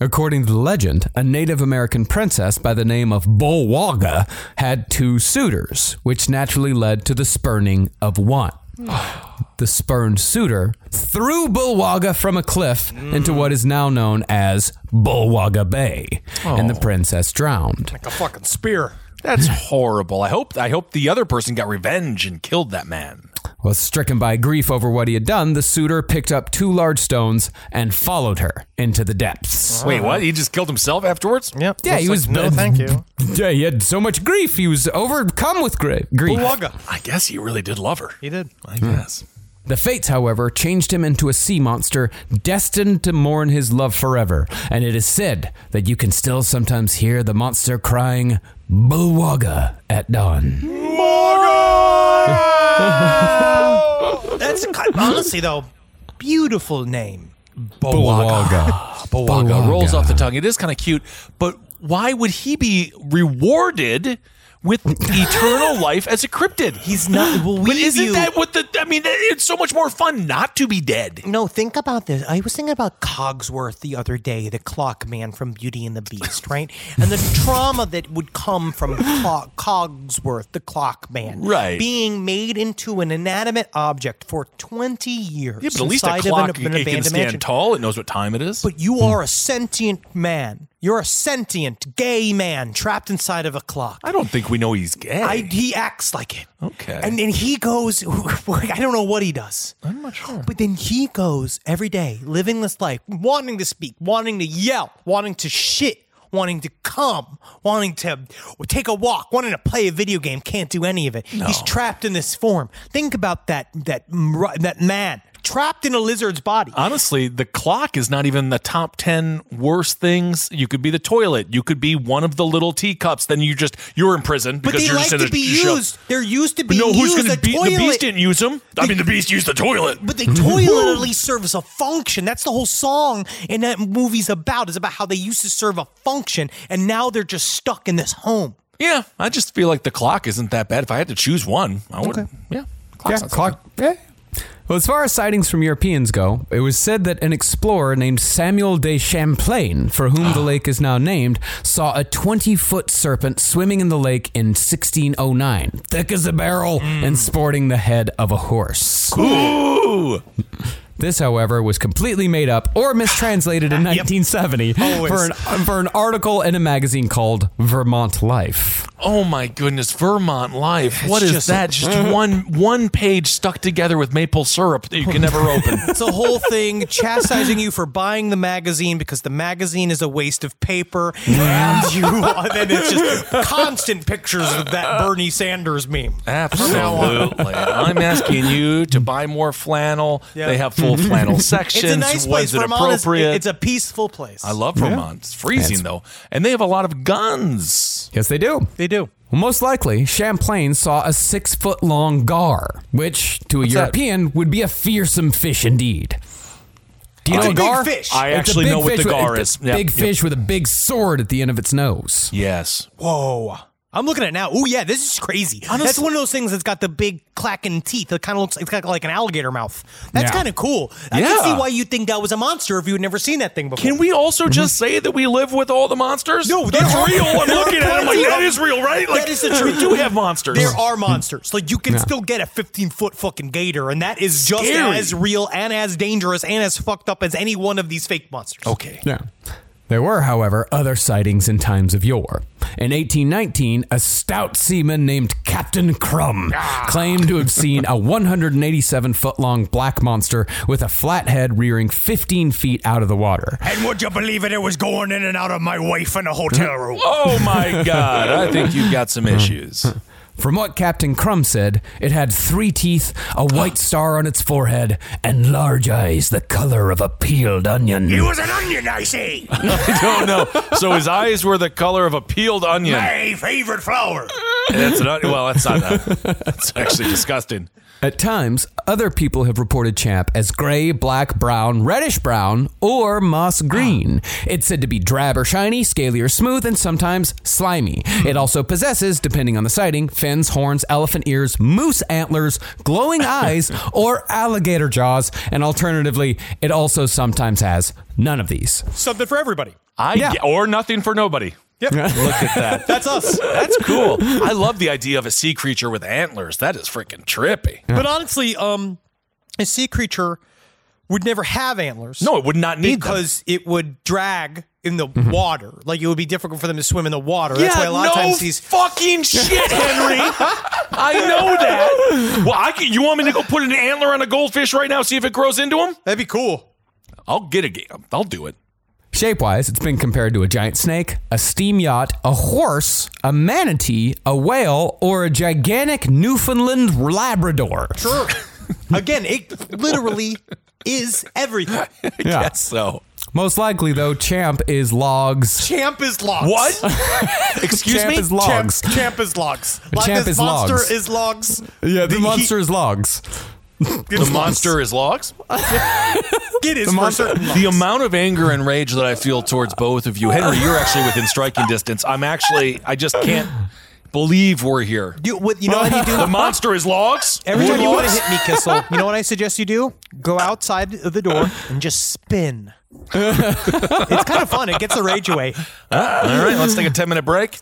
According to the legend, a Native American princess by the name of Bulwagga had two suitors, which naturally led to the spurning of one. The spurned suitor threw Bulwagga from a cliff into what is now known as Bulwagga Bay, and the oh. princess drowned. Like a fucking spear. That's horrible. I hope. I hope the other person got revenge and killed that man. Well, stricken by grief over what he had done, the suitor picked up two large stones and followed her into the depths. Wait, what? He just killed himself afterwards? Yep. Yeah, Looks he like, was. no, thank you. Yeah, he had so much grief. He was overcome with gri- grief. Bulaga. I guess he really did love her. He did. I hmm. guess. The fates, however, changed him into a sea monster destined to mourn his love forever. And it is said that you can still sometimes hear the monster crying, Bulwagga at dawn. That's a, honestly though, beautiful name. Bulwagga. Bawaga rolls off the tongue. It is kind of cute, but why would he be rewarded with eternal life as a cryptid? He's not. Well, we But isn't view- that what the? I mean, it's so much more fun not to be dead. No, think about this. I was thinking about Cogsworth the other day, the clock man from Beauty and the Beast, right? And the trauma that would come from Cogsworth, the clock man, Right. being made into an inanimate object for 20 years. Yeah, but at least a inside of an- clock an it can stand mansion. tall. It knows what time it is. But you hmm. are a sentient man. You're a sentient gay man trapped inside of a clock. I don't think we know he's gay. I, he acts like it. Okay. And then he goes, I don't know what he does. I'm not sure. But then he goes every day, living this life, wanting to speak, wanting to yell, wanting to shit, wanting to come, wanting to take a walk, wanting to play a video game, can't do any of it. He's trapped in this form. Think about that that that man trapped in a lizard's body. Honestly, the clock is not even the top 10 worst things. You could be the toilet. You could be one of the little teacups. Then you just, you're in prison but because they you're like just in to a be show. used. They're used to But being no, who's going to The be? The beast didn't use them. I mean, the beast used the toilet. But the toilet at least serves a function. That's the whole song and that movie's about. Is about how they used to serve a function and now they're just stuck in this home. Yeah, I just feel like the clock isn't that bad. If I had to choose one, I would. Okay. Yeah, Yeah, clock. Yeah. Well, as far as sightings from Europeans go, it was said that an explorer named Samuel de Champlain, for whom the lake is now named, saw a 20 foot serpent swimming in the lake in 1609, thick as a barrel mm. and sporting the head of a horse. Ooh. This, however, was completely made up or mistranslated in 1970 Always. for an, for an article in a magazine called Vermont Life. Oh my goodness, Vermont Life. What is just- that? Just one one page stuck together with maple syrup that you can never open. It's a whole thing chastising you for buying the magazine because the magazine is a waste of paper, and you then it's just constant pictures of that Bernie Sanders meme. Absolutely. I'm asking you to buy more flannel. Yeah. They have full flannel sections. It's a nice place. When's it Vermont is, appropriate? it's a peaceful place. I love Vermont. It's freezing though, and they have a lot of guns. Yes, they do. They do. Well, most likely, Champlain saw a six foot long gar, which to a What's that? European would be a fearsome fish indeed. Do you It's know a a big gar? fish. I It's actually know what the gar it's is. Yep, Big yep. fish with a big sword at the end of its nose. Yes. Whoa. I'm looking at it now. Oh yeah, this is crazy. that's one of those things that's got the big clacking teeth. It kind of looks it's got like an alligator mouth. That's Yeah. kind of cool. I Yeah. can see why you'd think that was a monster if you had never seen that thing before. Can we also mhm. just say that we live with all the monsters? No, that's are- real. I'm looking at it. I'm like, plenty that of- is real, right? Like, that is the truth. We do have monsters. There are monsters. Like you can still get a 15 foot fucking gator, and that is just Scary. as real and as dangerous and as fucked up as any one of these fake monsters. Okay. Yeah. There were, however, other sightings in times of yore. In 1819, a stout seaman named Captain Crum ah. claimed to have seen a 187 foot long black monster with a flat head rearing 15 feet out of the water. And would you believe it? It was going in and out of my wife in a hotel mm-hmm. room. Oh my God. I think you've got some issues. From what Captain Crum said, it had three teeth, a white star on its forehead, and large eyes the color of a peeled onion. He was an onion, I say. I don't know. So his eyes were the color of a peeled onion. My favorite flower. That's an onion. Well, that's not. That. That's actually disgusting. At times, other people have reported Champ as gray, black, brown, reddish brown, or moss ah. green. It's said to be drab or shiny, scaly or smooth, and sometimes slimy. It hmm. also possesses, depending on the sighting, fins, horns, elephant ears, moose antlers, glowing eyes, or alligator jaws. And alternatively, it also sometimes has none of these. Something for everybody. I Yeah. ge- or nothing for nobody. Yep. Look at that. That's us. That's cool. I love the idea of a sea creature with antlers. That is freaking trippy. But honestly, um, a sea creature would never have antlers. No, it would not need them. because it would drag in the water. Like it would be difficult for them to swim in the water. That's why a lot no of times these. fucking shit, Henry. I know that. Well, I can, you want me to go put an antler on a goldfish right now, see if it grows into him? That'd be cool. I'll get a game. I'll do it. Shape wise, it's been compared to a giant snake, a steam yacht, a horse, a manatee, a whale, or a gigantic Newfoundland Labrador. Sure. Again, it literally is everything. Yeah. Yes, so. Most likely, though, Champ is logs. Champ is logs. What? Excuse Champ me? Champ is logs. Champ, champ is logs. Like Champ this is monster logs. is logs. Yeah, the he- monster is logs. the monster is logs? It is The monster- The amount of anger and rage that I feel towards both of you, Henry, you're actually within striking distance. I'm actually, I just can't believe we're here. You, what, you know what you do? The monster is logs. Every time you want to hit me, Kissel, you know what I suggest you do? Go outside of the door and just spin. it's kind of fun. It gets the rage away. All right, let's take a 10 minute break.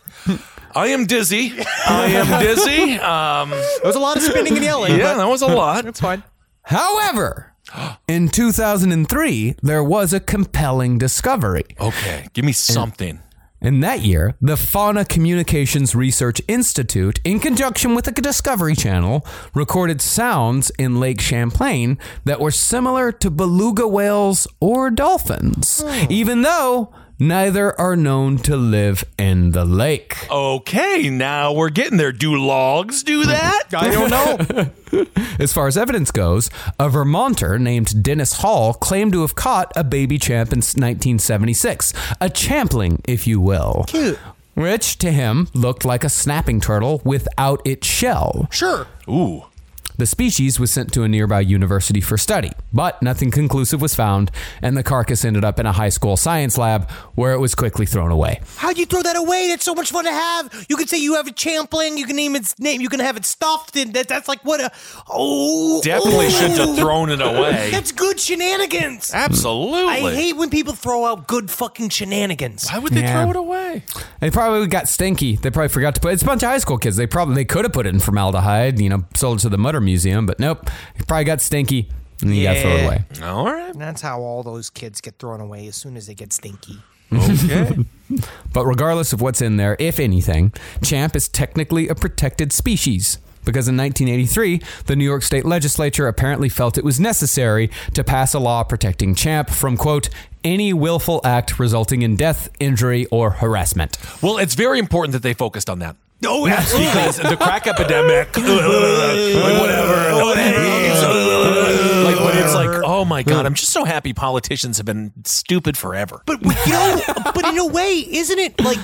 I am dizzy. I am dizzy. Um, There was a lot of spinning and yelling. yeah, that was a lot. it's fine. However, in 2003, there was a compelling discovery. Okay, give me something. In that year, the Fauna Communications Research Institute, in conjunction with the Discovery Channel, recorded sounds in Lake Champlain that were similar to beluga whales or dolphins, oh. even though neither are known to live in the lake. Okay, now we're getting there. Do logs do that? I don't know. As far as evidence goes, a Vermonter named Dennis Hall claimed to have caught a baby champ in 1976, a champling, if you will. Cute. Which to him looked like a snapping turtle without its shell. Sure. Ooh. The species was sent to a nearby university for study, but nothing conclusive was found, and the carcass ended up in a high school science lab where it was quickly thrown away. How'd you throw that away? That's so much fun to have. You could say you have a champling. You can name its name. You can have it stuffed. And that, that's like what a. Oh. Definitely oh. shouldn't have thrown it away. That's good shenanigans. Absolutely. I hate when people throw out good fucking shenanigans. Why would they Yeah. throw it away? They probably got stinky. They probably forgot to put. It. It's a bunch of high school kids. They probably they could have put it in formaldehyde. You know, sold it to the Mutter Museum, but nope. It probably got stinky, and you got to throw it Yeah. away. All right. That's how all those kids get thrown away as soon as they get stinky. Okay. But regardless of what's in there, if anything, champ is technically a protected species. Because in 1983, the New York State Legislature apparently felt it was necessary to pass a law protecting champ from, quote, any willful act resulting in death, injury, or harassment. well, it's very important that they focused on that. Oh, absolutely. Because the crack epidemic, like whatever, oh, like when it's like, oh my god, I'm just so happy politicians have been stupid forever. But you know, but in a way, isn't it like?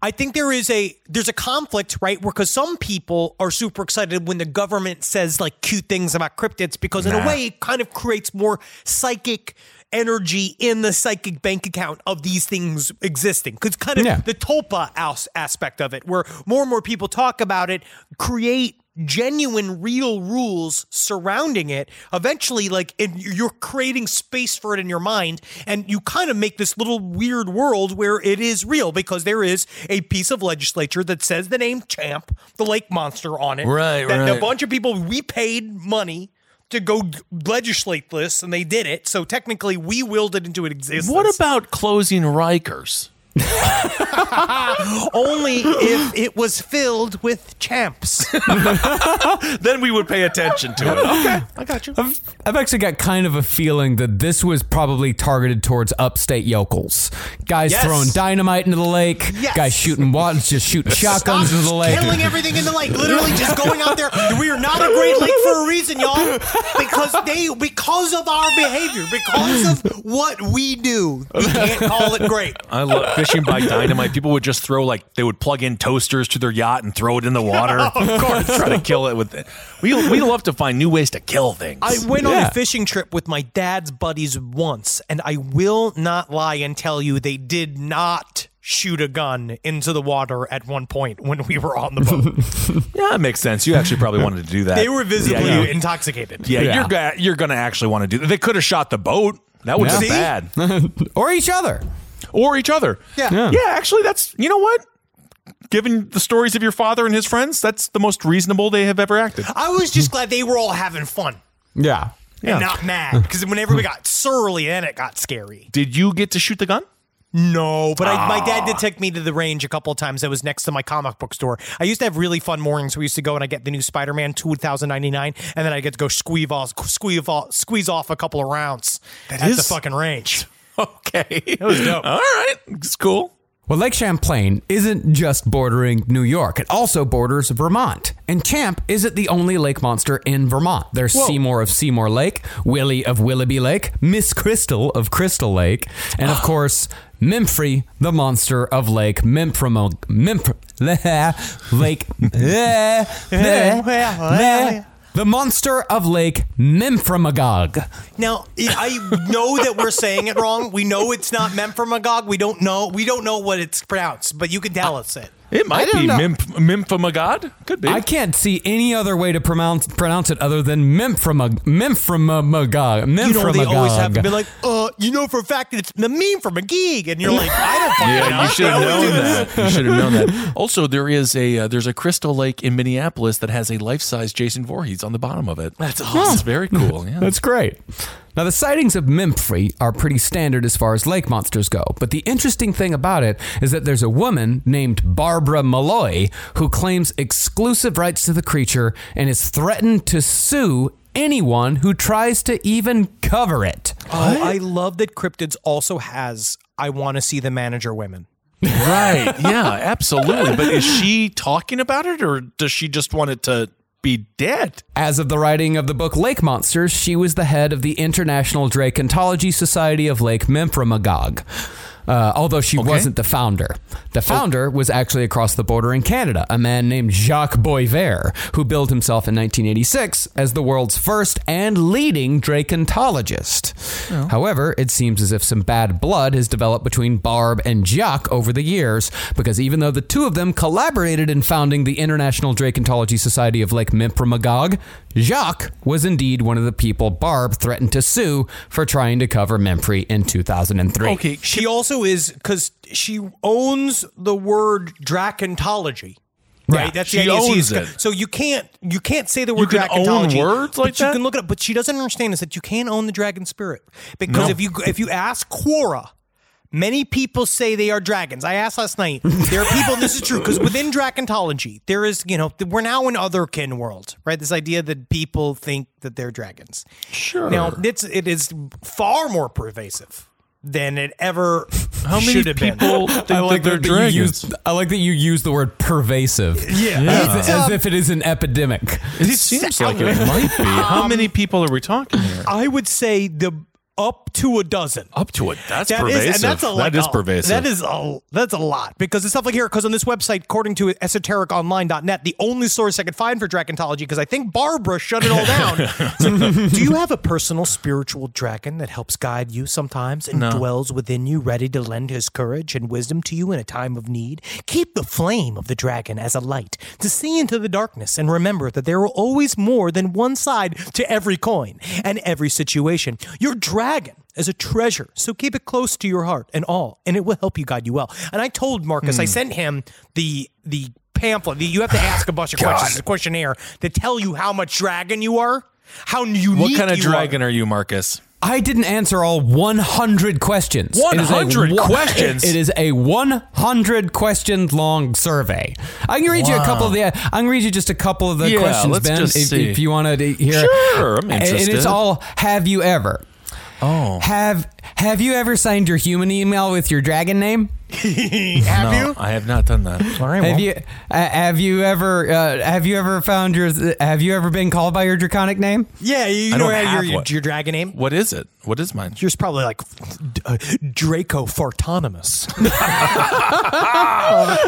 I think there is a there's a conflict, right? Because some people are super excited when the government says like cute things about cryptids, because in a way it kind of creates more psychic energy in the psychic bank account of these things existing. Because kind of Yeah. the tulpa as- aspect of it, where more and more people talk about it, create genuine real rules surrounding it eventually like it, you're creating space for it in your mind and you kind of make this little weird world where it is real because there is a piece of legislature that says the name champ the lake monster on it Right, that a bunch of people we paid money to go legislate this and they did it so technically we willed it into existence What about closing Rikers? only if it was filled with champs Then we would pay attention to it. Okay, I got you. I've, I've actually got kind of a feeling that this was probably targeted towards upstate yokels. Guys Yes. throwing dynamite into the lake, Yes. guys shooting wads, just shooting shotguns into the lake. Killing everything in the lake. Literally just going out there. We are not a great lake for a reason, y'all. Because they because of our behavior, because of what we do. We can't call it great. I love fishing by dynamite. People would just throw like they would plug in toasters to their yacht and throw it in the water. of course, try to kill it with it. We we love to find new ways to kill things. I went on a fishing trip with my dad's buddies once, and I will not lie and tell you they did not shoot a gun into the water at one point when we were on the boat. yeah, it makes sense. You actually probably wanted to do that. they were visibly Yeah, you- intoxicated. yeah, Yeah. you're ga- you're gonna actually want to do that. They could have shot the boat. That would have Yeah. been bad. or each other. Or each other. Yeah. Yeah. Yeah, actually, that's you know what. Given the stories of your father and his friends, that's the most reasonable they have ever acted. I was just glad they were all having fun. Yeah. Yeah. and not mad because when everybody got surly, then it got scary. Did you get to shoot the gun? No, but I, my dad Ah. did take me to the range a couple of times. That was next to my comic book store. I used to have really fun mornings. We used to go and I get the new Spider Man 2099, and then I get to go squeeze off, squeeze off, squeeze off a couple of rounds at the fucking range. Okay. That was dope. All right. It's cool. Well, Lake Champlain isn't just bordering New York, it also borders Vermont. And Champ isn't the only lake monster in Vermont. There's Seymour of Seymour Lake, Willie of Willoughby Lake, Miss Crystal of Crystal Lake, and of ah. course, Memphrey, the monster of Lake Memphremog. Memph- Lake. The monster of Lake Memphremagog. Now I know that we're saying it wrong. We know it's not Memphremagog. We don't know. We don't know what it's pronounced, but you can tell us it. It might don't be know. Memph- Memphamagod. Could be. I can't see any other way to pronounce pronounce it other than Memphremag Memphremagog. You know, they always have to be like, uh, you know for a fact that it's the meme from a gig, and you're like, I don't fucking know. Yeah, you should have known that. You should have known that. Also, there is a uh, there's a Crystal Lake in Minneapolis that has a life size Jason Voorhees on the bottom of it. That's awesome. It's very cool. Yeah. That's great. Now, the sightings of Memphrey are pretty standard as far as lake monsters go, but the interesting thing about it is that there's a woman named Barbara Malloy who claims exclusive rights to the creature and is threatened to sue anyone who tries to even cover it. Oh, I love that Cryptids also has I want to see the manager women. right. Yeah. Absolutely. But is she talking about it, or does she just want it to be dead? As of the writing of the book Lake Monsters, she was the head of the International Dracontology Society of Lake Memphremagog. Uh, although she wasn't the founder. The founder was actually across the border in Canada, a man named Jacques Boisvert, who billed himself in 1986 as the world's first and leading dracontologist. However, it seems as if some bad blood has developed between Barb and Jacques over the years, because even though the two of them collaborated in founding the International Dracontology Society of Lake Memphremagog, Jacques was indeed one of the people Barb threatened to sue for trying to cover Memphrey in 2003. Okay. She also is because she owns the word dracontology. Right, Yeah, that's she the idea. owns it. So you can't you can't say the word can own dracontology. words like but You can look it up, but she doesn't understand is that you can't own the dragon spirit because No. if you if you ask Quora, many people say they are dragons. I asked last night. There are people. this is true because within dracontology, there is you know we're now in otherkin world, right? This idea that people think that they're dragons. Sure. Now it's it is far more pervasive than it ever How many should have been. people think I like that they're that you dragons? use, I like that you use the word pervasive. Yeah. As, It's, as um, if it is an epidemic. It seems like it might be. How many people are we talking here? I would say the up to a dozen. Up to it. That's That is- pervasive. and that's a, that is a- pervasive. That is a that's a lot because it's stuff like here. Because on this website, according to esotericonline.net, the only source I could find for dracontology, because I think Barbara shut it all down. So, do you have a personal spiritual dragon that helps guide you sometimes and No. dwells within you, ready to lend his courage and wisdom to you in a time of need? Keep the flame of the dragon as a light to see into the darkness, and remember that there are always more than one side to every coin and every situation. Your dragon is a treasure, so keep it close to your heart and all, and it will help you guide you well. And I told Marcus, I hmm. sent him the the pamphlet. You have to ask a bunch of questions, a questionnaire to tell you how much dragon you are, how unique. what kind of you dragon Are. are you, Marcus? I didn't answer all 100 questions. It is a 100 questions? It is a 100 question long survey. I can read you a couple of the. I can read you just a couple of the Yeah, questions, let's Ben, just if, see. if you want to hear. Sure, I'm And- And it's all. Have you ever? Oh. Have Have you ever signed your human email with your dragon name? have no, you? I have not done that. All right, Have you uh, Have you ever uh, Have you ever found your Have you ever been called by your draconic name? Yeah, you I know don't your, your, your dragon name. What is it? What is mine? Yours probably like uh, Draco Fartonimus.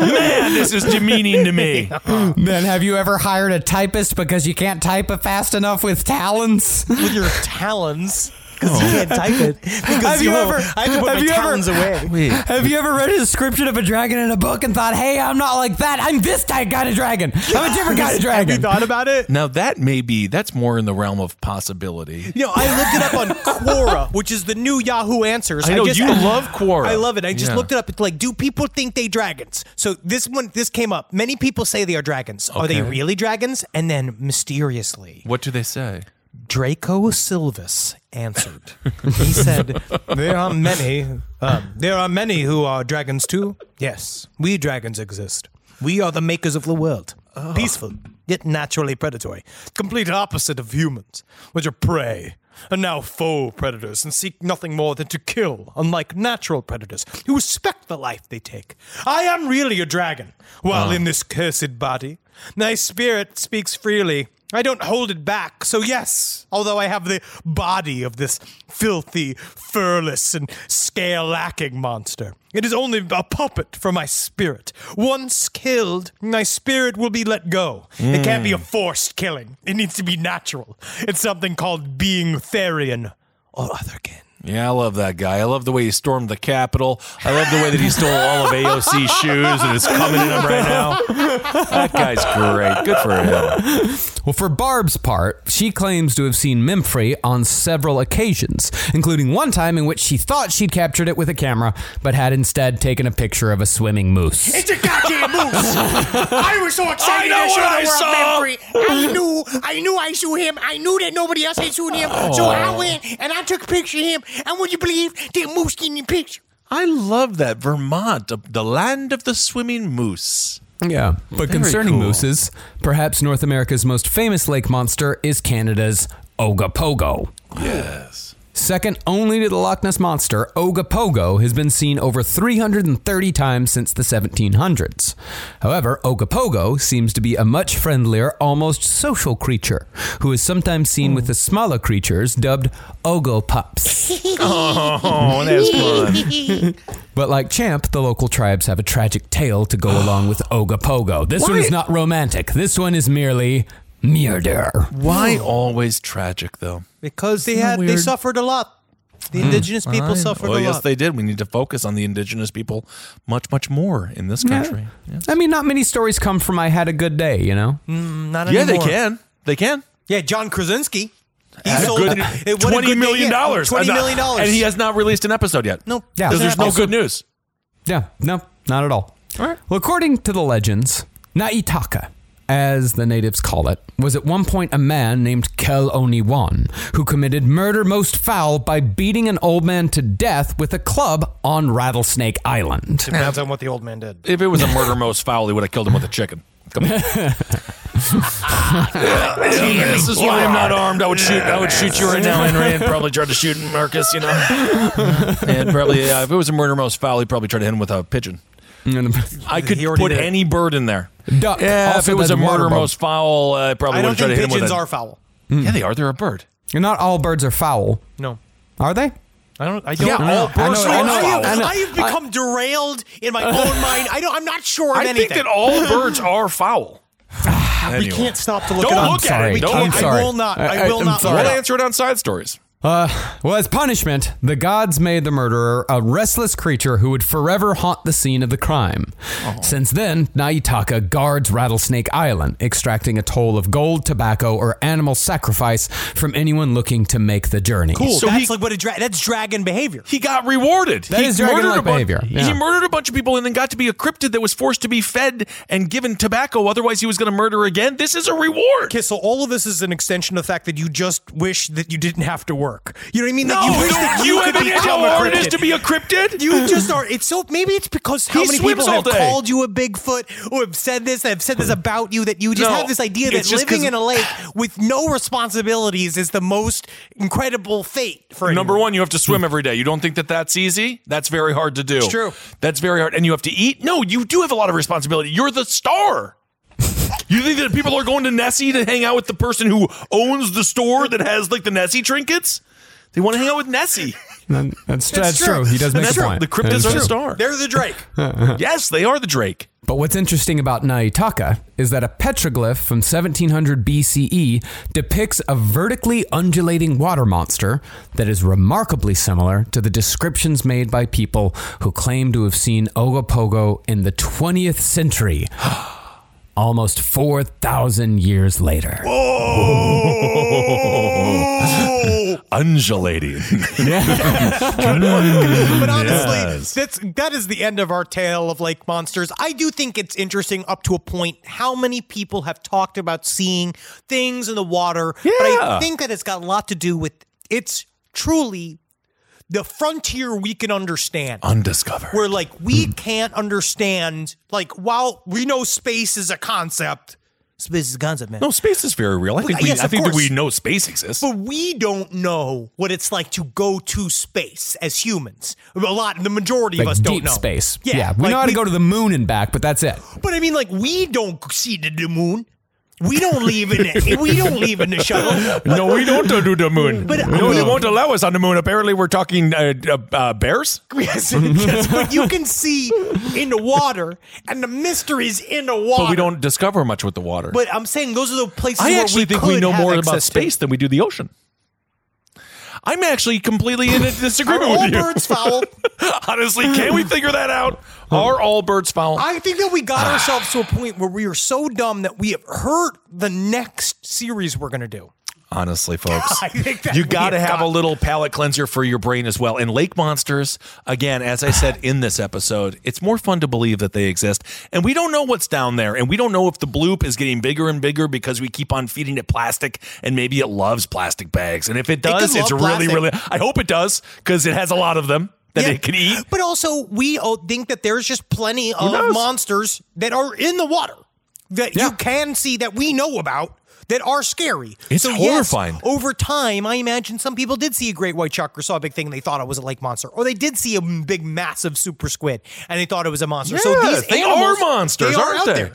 Man, this is demeaning to me. Then have you ever hired a typist because you can't type it fast enough with talons? with your talons because you can't type it. Because Have you know, ever- I have to put have my you ever- talons away. Wait. Have you ever read a description of a dragon in a book and thought, "Hey, I'm not like that. I'm this type kind of dragon. I'm a different kind of dragon." Have you dragon." thought about it? Now that may be that's more in the realm of possibility. You know, I looked it up on Quora, which is the new Yahoo Answers. I know, just, you love Quora. I love it. I just Yeah. looked it up. It's like, do people think they dragons? So this one, this came up. Many people say they are dragons. Are they Okay. really dragons? And then mysteriously, What do they say? Draco Silvus answered. he said, "There are many. Um, there are many who are dragons too. Yes, we dragons exist. We are the makers of the world. Peaceful, yet naturally predatory. Complete opposite of humans, which are prey." And now foe predators and seek nothing more than to kill, unlike natural predators who respect the life they take. I am really a dragon, while in this cursed body. My spirit speaks freely. I don't hold it back. So, yes, although I have the body of this filthy, furless, and scale lacking monster, it is only a puppet for my spirit. Once killed, my spirit will be let go. It hmm. can't be a forced killing, it needs to be natural. It's something called being Therian or otherkin. Yeah, I love that guy. I love the way he stormed the Capitol. I love the way that he stole all of AOC's shoes and is coming in them right now. That guy's great. Good for him. Well, for Barb's part, she claims to have seen Memphrey on several occasions, including one time in which she thought she'd captured it with a camera, but had instead taken a picture of a swimming moose. It's a goddamn moose! I was so excited I know to show what I the world saw. Memphrey. I knew, I knew I saw him. I knew that nobody else had seen him. So I oh. went and I took a picture of him. And would you believe the moose gave me a picture? I love that Vermont, the land of the swimming moose. Yeah, but Very concerning cool. mooses, perhaps North America's most famous lake monster is Canada's Ogopogo. Yes. Second only to the Loch Ness Monster, Ogopogo has been seen over 330 times since the 1700s. However, Ogopogo seems to be a much friendlier, almost social creature, who is sometimes seen with the smaller creatures dubbed Ogopups. Oh, that's fun. But like Champ, the local tribes have a tragic tale to go along with Ogopogo. This one is not romantic. This one is merely murder. Why always tragic, though? Because they Isn't had they weird? suffered a lot. The hmm. indigenous people I- suffered well, a yes, lot. they did. We need to focus on the indigenous people much, much more in this country. Yeah, I mean, not many stories come from I had a good day, you know? Mm, not Yeah, they anymore. can. They can. Yeah, John Krasinski. He sold good, it- what a twenty good million day- yeah, dollars. Twenty And, million dollars. and he has not released an episode yet. Nope. Yeah. because there's no Also- good news. Yeah, no, not at all. All right. Well, according to the legends, Naitaka, as the natives call it, was at one point a man named Kel Oniwan who committed murder most foul by beating an old man to death with a club on Rattlesnake Island. Depends on what the old man did. If it was a murder most foul, he would have killed him with a chicken. Come on. Yeah, yeah, this is why I'm not armed. I would shoot. I would shoot you right now, Henry, and probably try to shoot Marcus. You know, and probably yeah, if it was a murder most foul, he'd probably try to hit him with a pigeon. I could put did. any bird in there. Duck. Yeah, if it was a the murder bug. most foul, uh, I probably I would don't to think hit him with pigeons are foul. Yeah, they are. They're a bird. Not all birds are foul, No. are they? I don't. I don't. Yeah, know. all birds I are know, I, foul. have, I know. I have become derailed in my own mind. I don't. I'm not sure of I anything. think that all birds are foul. we can't stop to look Don't it up. look at sorry. it. We Don't can't- look I'm sorry. I will not. I, I- will I'm not. sorry. We'll answer it on side stories. Uh, well, as punishment, the gods made the murderer a restless creature who would forever haunt the scene of the crime. Since then, Naitaka guards Rattlesnake Island, extracting a toll of gold, tobacco, or animal sacrifice from anyone looking to make the journey. Cool. So that's he- like what a dra- that's dragon behavior. He got rewarded. That he is dragon-like murdered a bu- behavior, He murdered a bunch of people and then got to be a cryptid that was forced to be fed and given tobacco. Otherwise, he was going to murder again. This is a reward. Okay, so all of this is an extension of the fact that you just wish that you didn't have to work. You know what I mean? No, that you wish that you you, have could become how hard it is to be a cryptid? You just are. It's so maybe it's because how He many people have day. called you a Bigfoot or have said this, have said this about you that you just No, have this idea that living in a lake with no responsibilities is the most incredible fate for Number one, you have to swim every day. You don't think that that's easy? That's very hard to do. It's true. That's very hard. And you have to eat? No, you do have a lot of responsibility. You're the star. You think that people are going to Nessie to hang out with the person who owns the store that has like the Nessie trinkets? They want to hang out with Nessie. That's, that's, that's true. true. He does And make that's a true. point. The That cryptids is are the star. They're the Drake. Uh-huh. yes, they are the Drake. But what's interesting about Naitaka is that a petroglyph from 1700 BCE depicts a vertically undulating water monster that is remarkably similar to the descriptions made by people who claim to have seen Ogopogo in the 20th century. Almost 4,000 years later. Whoa! Undulating. but honestly, Yes. that's that is the end of our tale of lake monsters. I do think it's interesting up to a point how many people have talked about seeing things in the water. But I Yeah. think that it's got a lot to do with it's truly the frontier we can understand. Undiscovered. Where like we hmm. can't understand like while we know space is a concept, space is a concept, man. No, space is very real. I think we, Yes, I think that we know space exists. But we don't know what it's like to go to space as humans. A lot, the majority Like of us don't know. space. Yeah, yeah we like know how to go to the moon and back, but that's it. But I mean, like we don't see the moon. We don't leave in it. We don't leave in the shuttle. no, we don't do the moon. But- no, they won't allow us on the moon. Apparently, we're talking uh, uh, uh, bears. Yes, yes, but you can see in the water, and the mysteries in the water. But we don't discover much with the water. But I'm saying those are the places. I where actually we think we could know have more about access to. space than we do the ocean. I'm actually completely in a disagreement with you. Are all birds foul? Honestly, can we figure that out? Are all birds foul? I think that we got ah. ourselves to a point where we are so dumb that we have hurt the next series we're going to do. Honestly, folks, I think that you got to have a little palate cleanser for your brain as well. And lake monsters, again, as I said in this episode, it's more fun to believe that they exist. And we don't know what's down there. And we don't know if the bloop is getting bigger and bigger because we keep on feeding it plastic and maybe it loves plastic bags. And if it does, it's really, plastic. really, I hope it does because it has a lot of them that Yeah. it can eat. But also, we all think that there's just plenty of monsters that are in the water that you can see that we know about that are scary. It's so yes, horrifying. over time, I imagine some people did see a great white shark or saw a big thing and they thought it was a lake monster, or they did see a big, massive super squid and they thought it was a monster. so these they animals, are monsters, they are aren't they? there.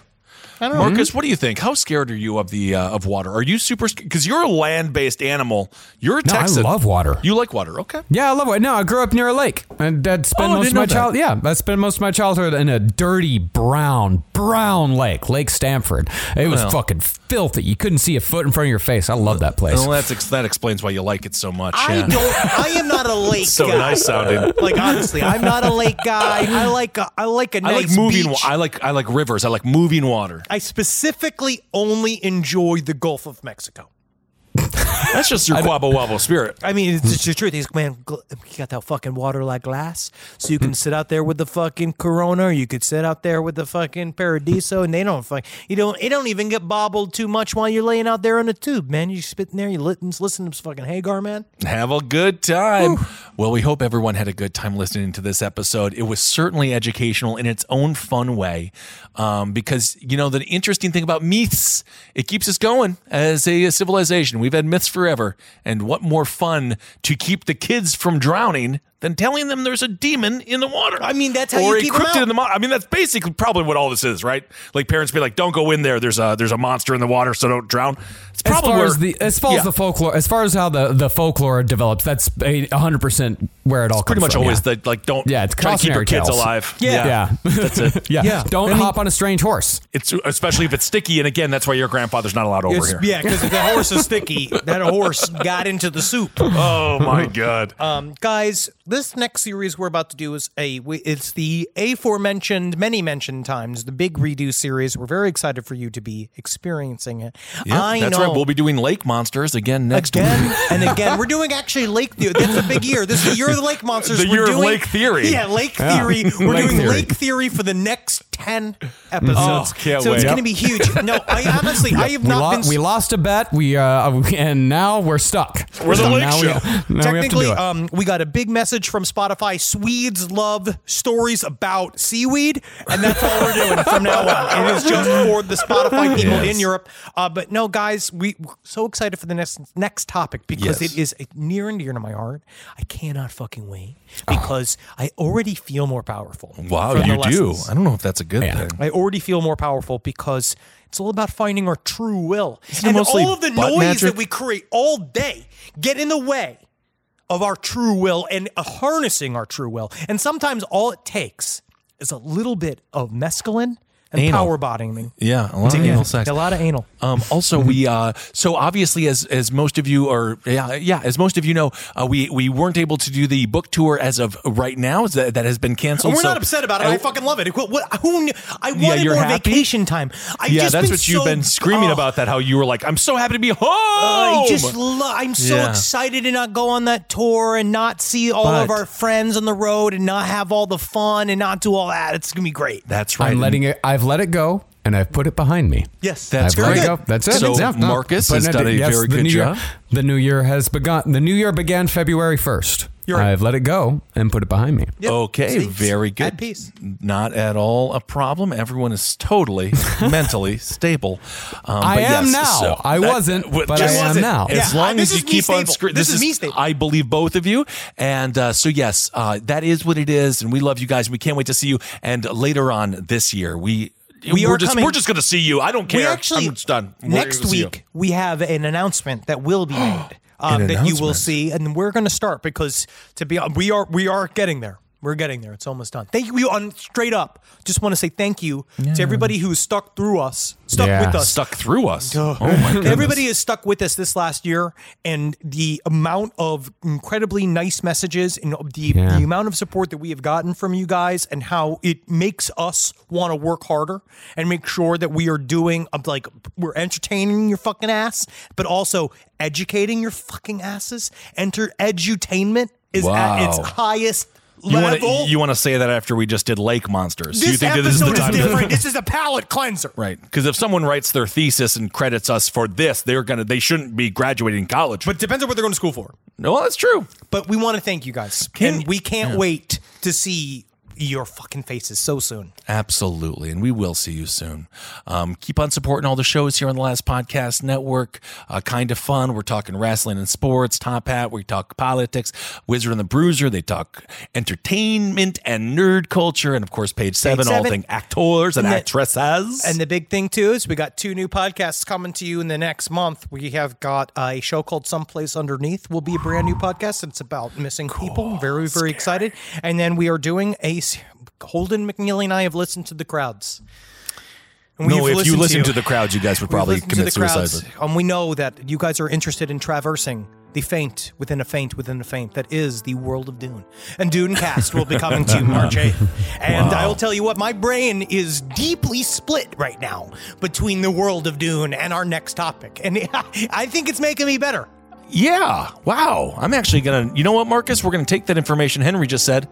I don't know. Marcus, what do you think? How scared are you of the uh, of water? Are you super? Because you're a land based animal. You're a No, I love water. You like water? Okay. Yeah, I love it. No, I grew up near a lake, and I'd spend Oh, most of my know that. child. Yeah, I spent most of my childhood in a dirty brown, brown lake, Lake Stamford. It was Well. fucking filthy. You couldn't see a foot in front of your face. I love that place. Well, that's ex- that explains why you like it so much. I yeah. don't. I am not a lake So guy. nice sounding. Like honestly, I'm not a lake guy. I like a, I like a I nice like moving. beach. I like I like rivers. I like moving water. I specifically only enjoy the Gulf of Mexico. That's just your quabble wobble spirit. I mean, it's just the truth. He's man, gl- you got that fucking water like glass, so you can sit out there with the fucking Corona, or you could sit out there with the fucking Paradiso, and they don't fuck. You don't. It don't even get bobbled too much while you're laying out there on the tube, man. You spit in there, you listen, listen to this fucking Hagar, man. Have a good time. Well, we hope everyone had a good time listening to this episode. It was certainly educational in its own fun way, um, because you know the interesting thing about myths, it keeps us going as a, civilization. We've had myths forever, and what more fun to keep the kids from drowning than telling them there's a demon in the water? I mean, that's how or you a keep 'em cryptid out. in the water. I mean, that's basically probably what all this is, right? Like parents be like, "Don't go in there. There's a there's a monster in the water, so don't drown." It's as far where as the as far Yeah. as the folklore, as far as how the, the folklore develops, that's hundred percent where it all pretty comes much from, always yeah. the like don't Yeah, it's try to keep your kids tales. alive. Yeah. yeah, That's it. yeah. Yeah. Don't I mean- hop on a strange horse. It's especially if it's sticky, and again, that's why your grandfather's not allowed over It's- here. yeah, because if the horse is sticky, that horse got into the soup. Oh my god. Um, guys, this next series we're about to do is a it's the aforementioned, many mentioned times, the big redo series. We're very excited for you to be experiencing it. Yeah, I that's know. right. We'll be doing lake monsters again next Again week. and again, we're doing actually lake. Theory. That's a big year. This is the year of the lake monsters. The We're year of doing, lake theory. Yeah, lake Yeah. theory. We're Lake doing theory. lake theory for the next ten episodes. Oh, can't so it's wait. going to be huge. No, I honestly, I have We, not lo- been. we lost a bet. We uh, and now we're stuck. We're the lake now show. We, now we have to Technically, do it. um, we got a big message from Spotify. Swedes love stories about seaweed, and that's all we're doing from now on. It is just for the Spotify people Yes. in Europe. Uh, but no, guys, we, we're so excited for the next next topic because Yes. it is near and dear to my heart. I cannot fucking wait because I already feel more powerful. Wow, you do. I don't know if that's a good Yeah. thing. I already feel more powerful because it's all about finding our true will. Isn't and all of the noise magic? that we create all day get in the way of our true will and harnessing our true will. And sometimes all it takes is a little bit of mescaline and Anal. power botting Me. Yeah, a lot of anal sex. A lot of anal. Um, also, we uh, so obviously as as most of you are yeah yeah as most of you know, uh, we we weren't able to do the book tour as of right now. That that has been canceled. And we're so- not upset about it. I fucking love it. What, what, who knew? I wanted you're more happy? vacation time. I've yeah, just that's been what you've been screaming oh, about. That how you were like, I'm so happy to be home. I just lo- I'm so Yeah. excited to not go on that tour and not see all of our friends on the road and not have all the fun and not do all that. It's gonna be great. That's right. I'm letting it. I've let it go, and I've put it behind me. Yes, That's I've let very it go. That's it. So Yeah, Marcus has it- done a yes, very good new year- job. the new year has begun. The new year began February first. You're. I've let it go and put it behind me. Yep. Okay, See? very good. At peace. Not at all a problem. Everyone is totally mentally stable. Um, I but am yes, now. so I that- wasn't, but just I am wasn't. now. As Yeah, long I- as you is me keep on stable. screen, This is me stable. I believe both of you, and uh, so yes, uh, that is what it is, and we love you guys. We can't wait to see you. And later on this year, we. We are are just coming- we're just going to see you. I don't care. We actually I'm just done. We're next gonna you. week we have an announcement that will be made um, that you will see, and we're going to start because to be we are we are getting there. We're getting there. It's almost done. Thank you on straight up. Just want to say thank you to everybody who's stuck through us, stuck Yeah. with us. stuck through us. Oh my goodness. Everybody has stuck with us this last year, and the amount of incredibly nice messages and the, Yeah. the amount of support that we have gotten from you guys, and how it makes us want to work harder and make sure that we are doing uh, like we're entertaining your fucking ass, but also educating your fucking asses. Enter edutainment is Wow. at its highest You want level. to you want to say that after we just did Lake Monsters? This you think that episode this is the time? to- different. this is a palate cleanser. Right, because if someone writes their thesis and credits us for this, they're gonna they shouldn't be graduating college. But it depends on what they're going to school for. no, that's true. But we want to thank you guys. Can- and we can't wait to see your fucking faces so soon. Absolutely, and we will see you soon. Um, keep on supporting all the shows here on the Last Podcast Network. Uh, kind of fun. We're talking wrestling and sports. Top Hat. We talk politics. Wizard and the Bruiser. They talk entertainment and nerd culture, and of course, Page Seven. all Seven. thing actors and, And the- actresses. And the big thing too is we got two new podcasts coming to you in the next month. We have got a show called Someplace Underneath. Will be a brand new podcast. It's about missing people. Very very excited. And then we are doing a Holden McNeely and I have listened to the crowds. No, if you listen to, the crowds, you guys would probably to commit the crowds, suicide. And we know that you guys are interested in traversing the faint within a faint within a faint that is the world of Dune. And Dune Cast will be coming to you March 8th. And I will tell you what, my brain is deeply split right now between the world of Dune and our next topic. And I think it's making me better. Yeah. Wow. I'm actually gonna. You know what, Marcus? We're gonna take that information Henry just said.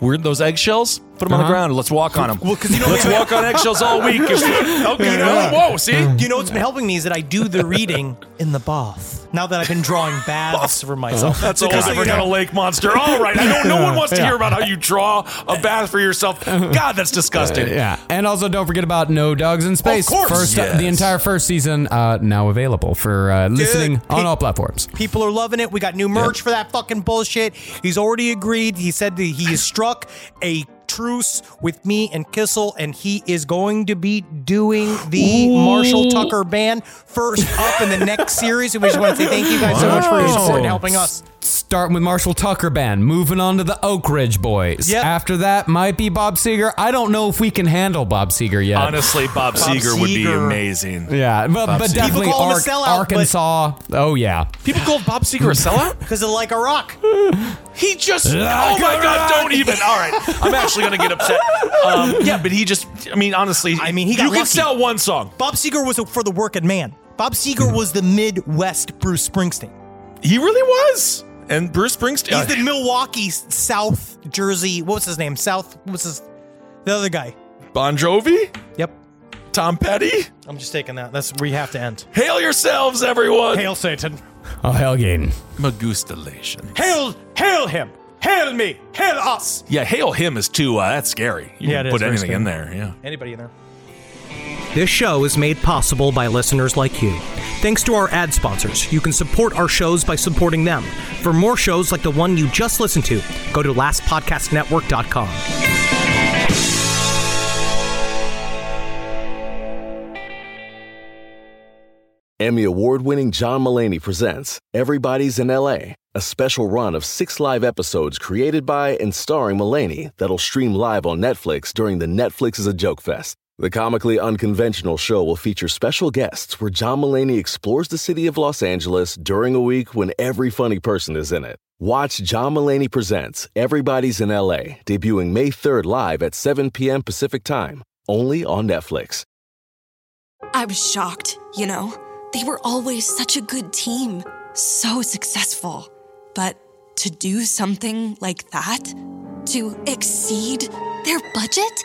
We're those eggshells. Put them on the ground and let's walk on them. Well, 'cause you know- let's walk on eggshells all week. okay. You know, whoa. See. You know what's been helping me is that I do the reading in the bath. Now that I've been drawing baths for myself. That's all Because, I ever you got a know, lake monster. All right. I know no one wants to hear about how you draw a bath for yourself. God, that's disgusting. Yeah, and also don't forget about No Dogs in Space. course. First, Yes. the entire first season uh, now available for uh, listening on Hey- all platforms. People are loving it. We got new merch for that fucking bullshit. He's already agreed. He said that he has struck a truce with me and Kissel, and he is going to be doing the Marshall Tucker band first up in the next series. And we just want to say thank you guys so much for your support and helping us. Starting with Marshall Tucker Band, moving on to the Oak Ridge Boys. Yep. After that, might be Bob Seger. I don't know if we can handle Bob Seger yet. Honestly, Bob, Seger, would be amazing. yeah, but, Bob but Seger. definitely People call him a Ar- sellout, but- Arkansas. Oh yeah, People called Bob Seger a sellout. Because of like a rock. He just. Oh my God! Don't even. All right. I'm actually gonna get upset. Um, yeah, but he just. I mean, honestly. I mean, he got You can sell one song. Bob Seger was for the working man. Bob Seger was the Midwest Bruce Springsteen. He really was. And Bruce Springsteen. He's the Milwaukee, South Jersey. What was his name? South. What's his? The other guy. Bon Jovi. Yep. Tom Petty. I'm just taking that. That's where you have to end. Hail yourselves, everyone. Hail Satan. oh Helgain. Magustulation. Hail, hail him. Hail me. Hail us. Yeah, hail him is too. Uh, that's scary. You Yeah, can it put is anything in there. Yeah. Anybody in there? This show is made possible by listeners like you. Thanks to our ad sponsors, you can support our shows by supporting them. For more shows like the one you just listened to, go to lastpodcastnetwork.com. Emmy award winning John Mulaney presents Everybody's in LA, a special run of six live episodes created by and starring Mulaney that'll stream live on Netflix during the Netflix is a Joke Fest. The comically unconventional show will feature special guests where John Mulaney explores the city of Los Angeles during a week when every funny person is in it. Watch John Mulaney Presents Everybody's in LA, debuting May 3rd live at 7 p.m. Pacific Time, only on Netflix. I was shocked, you know? They were always such a good team, so successful. But to do something like that? To exceed their budget?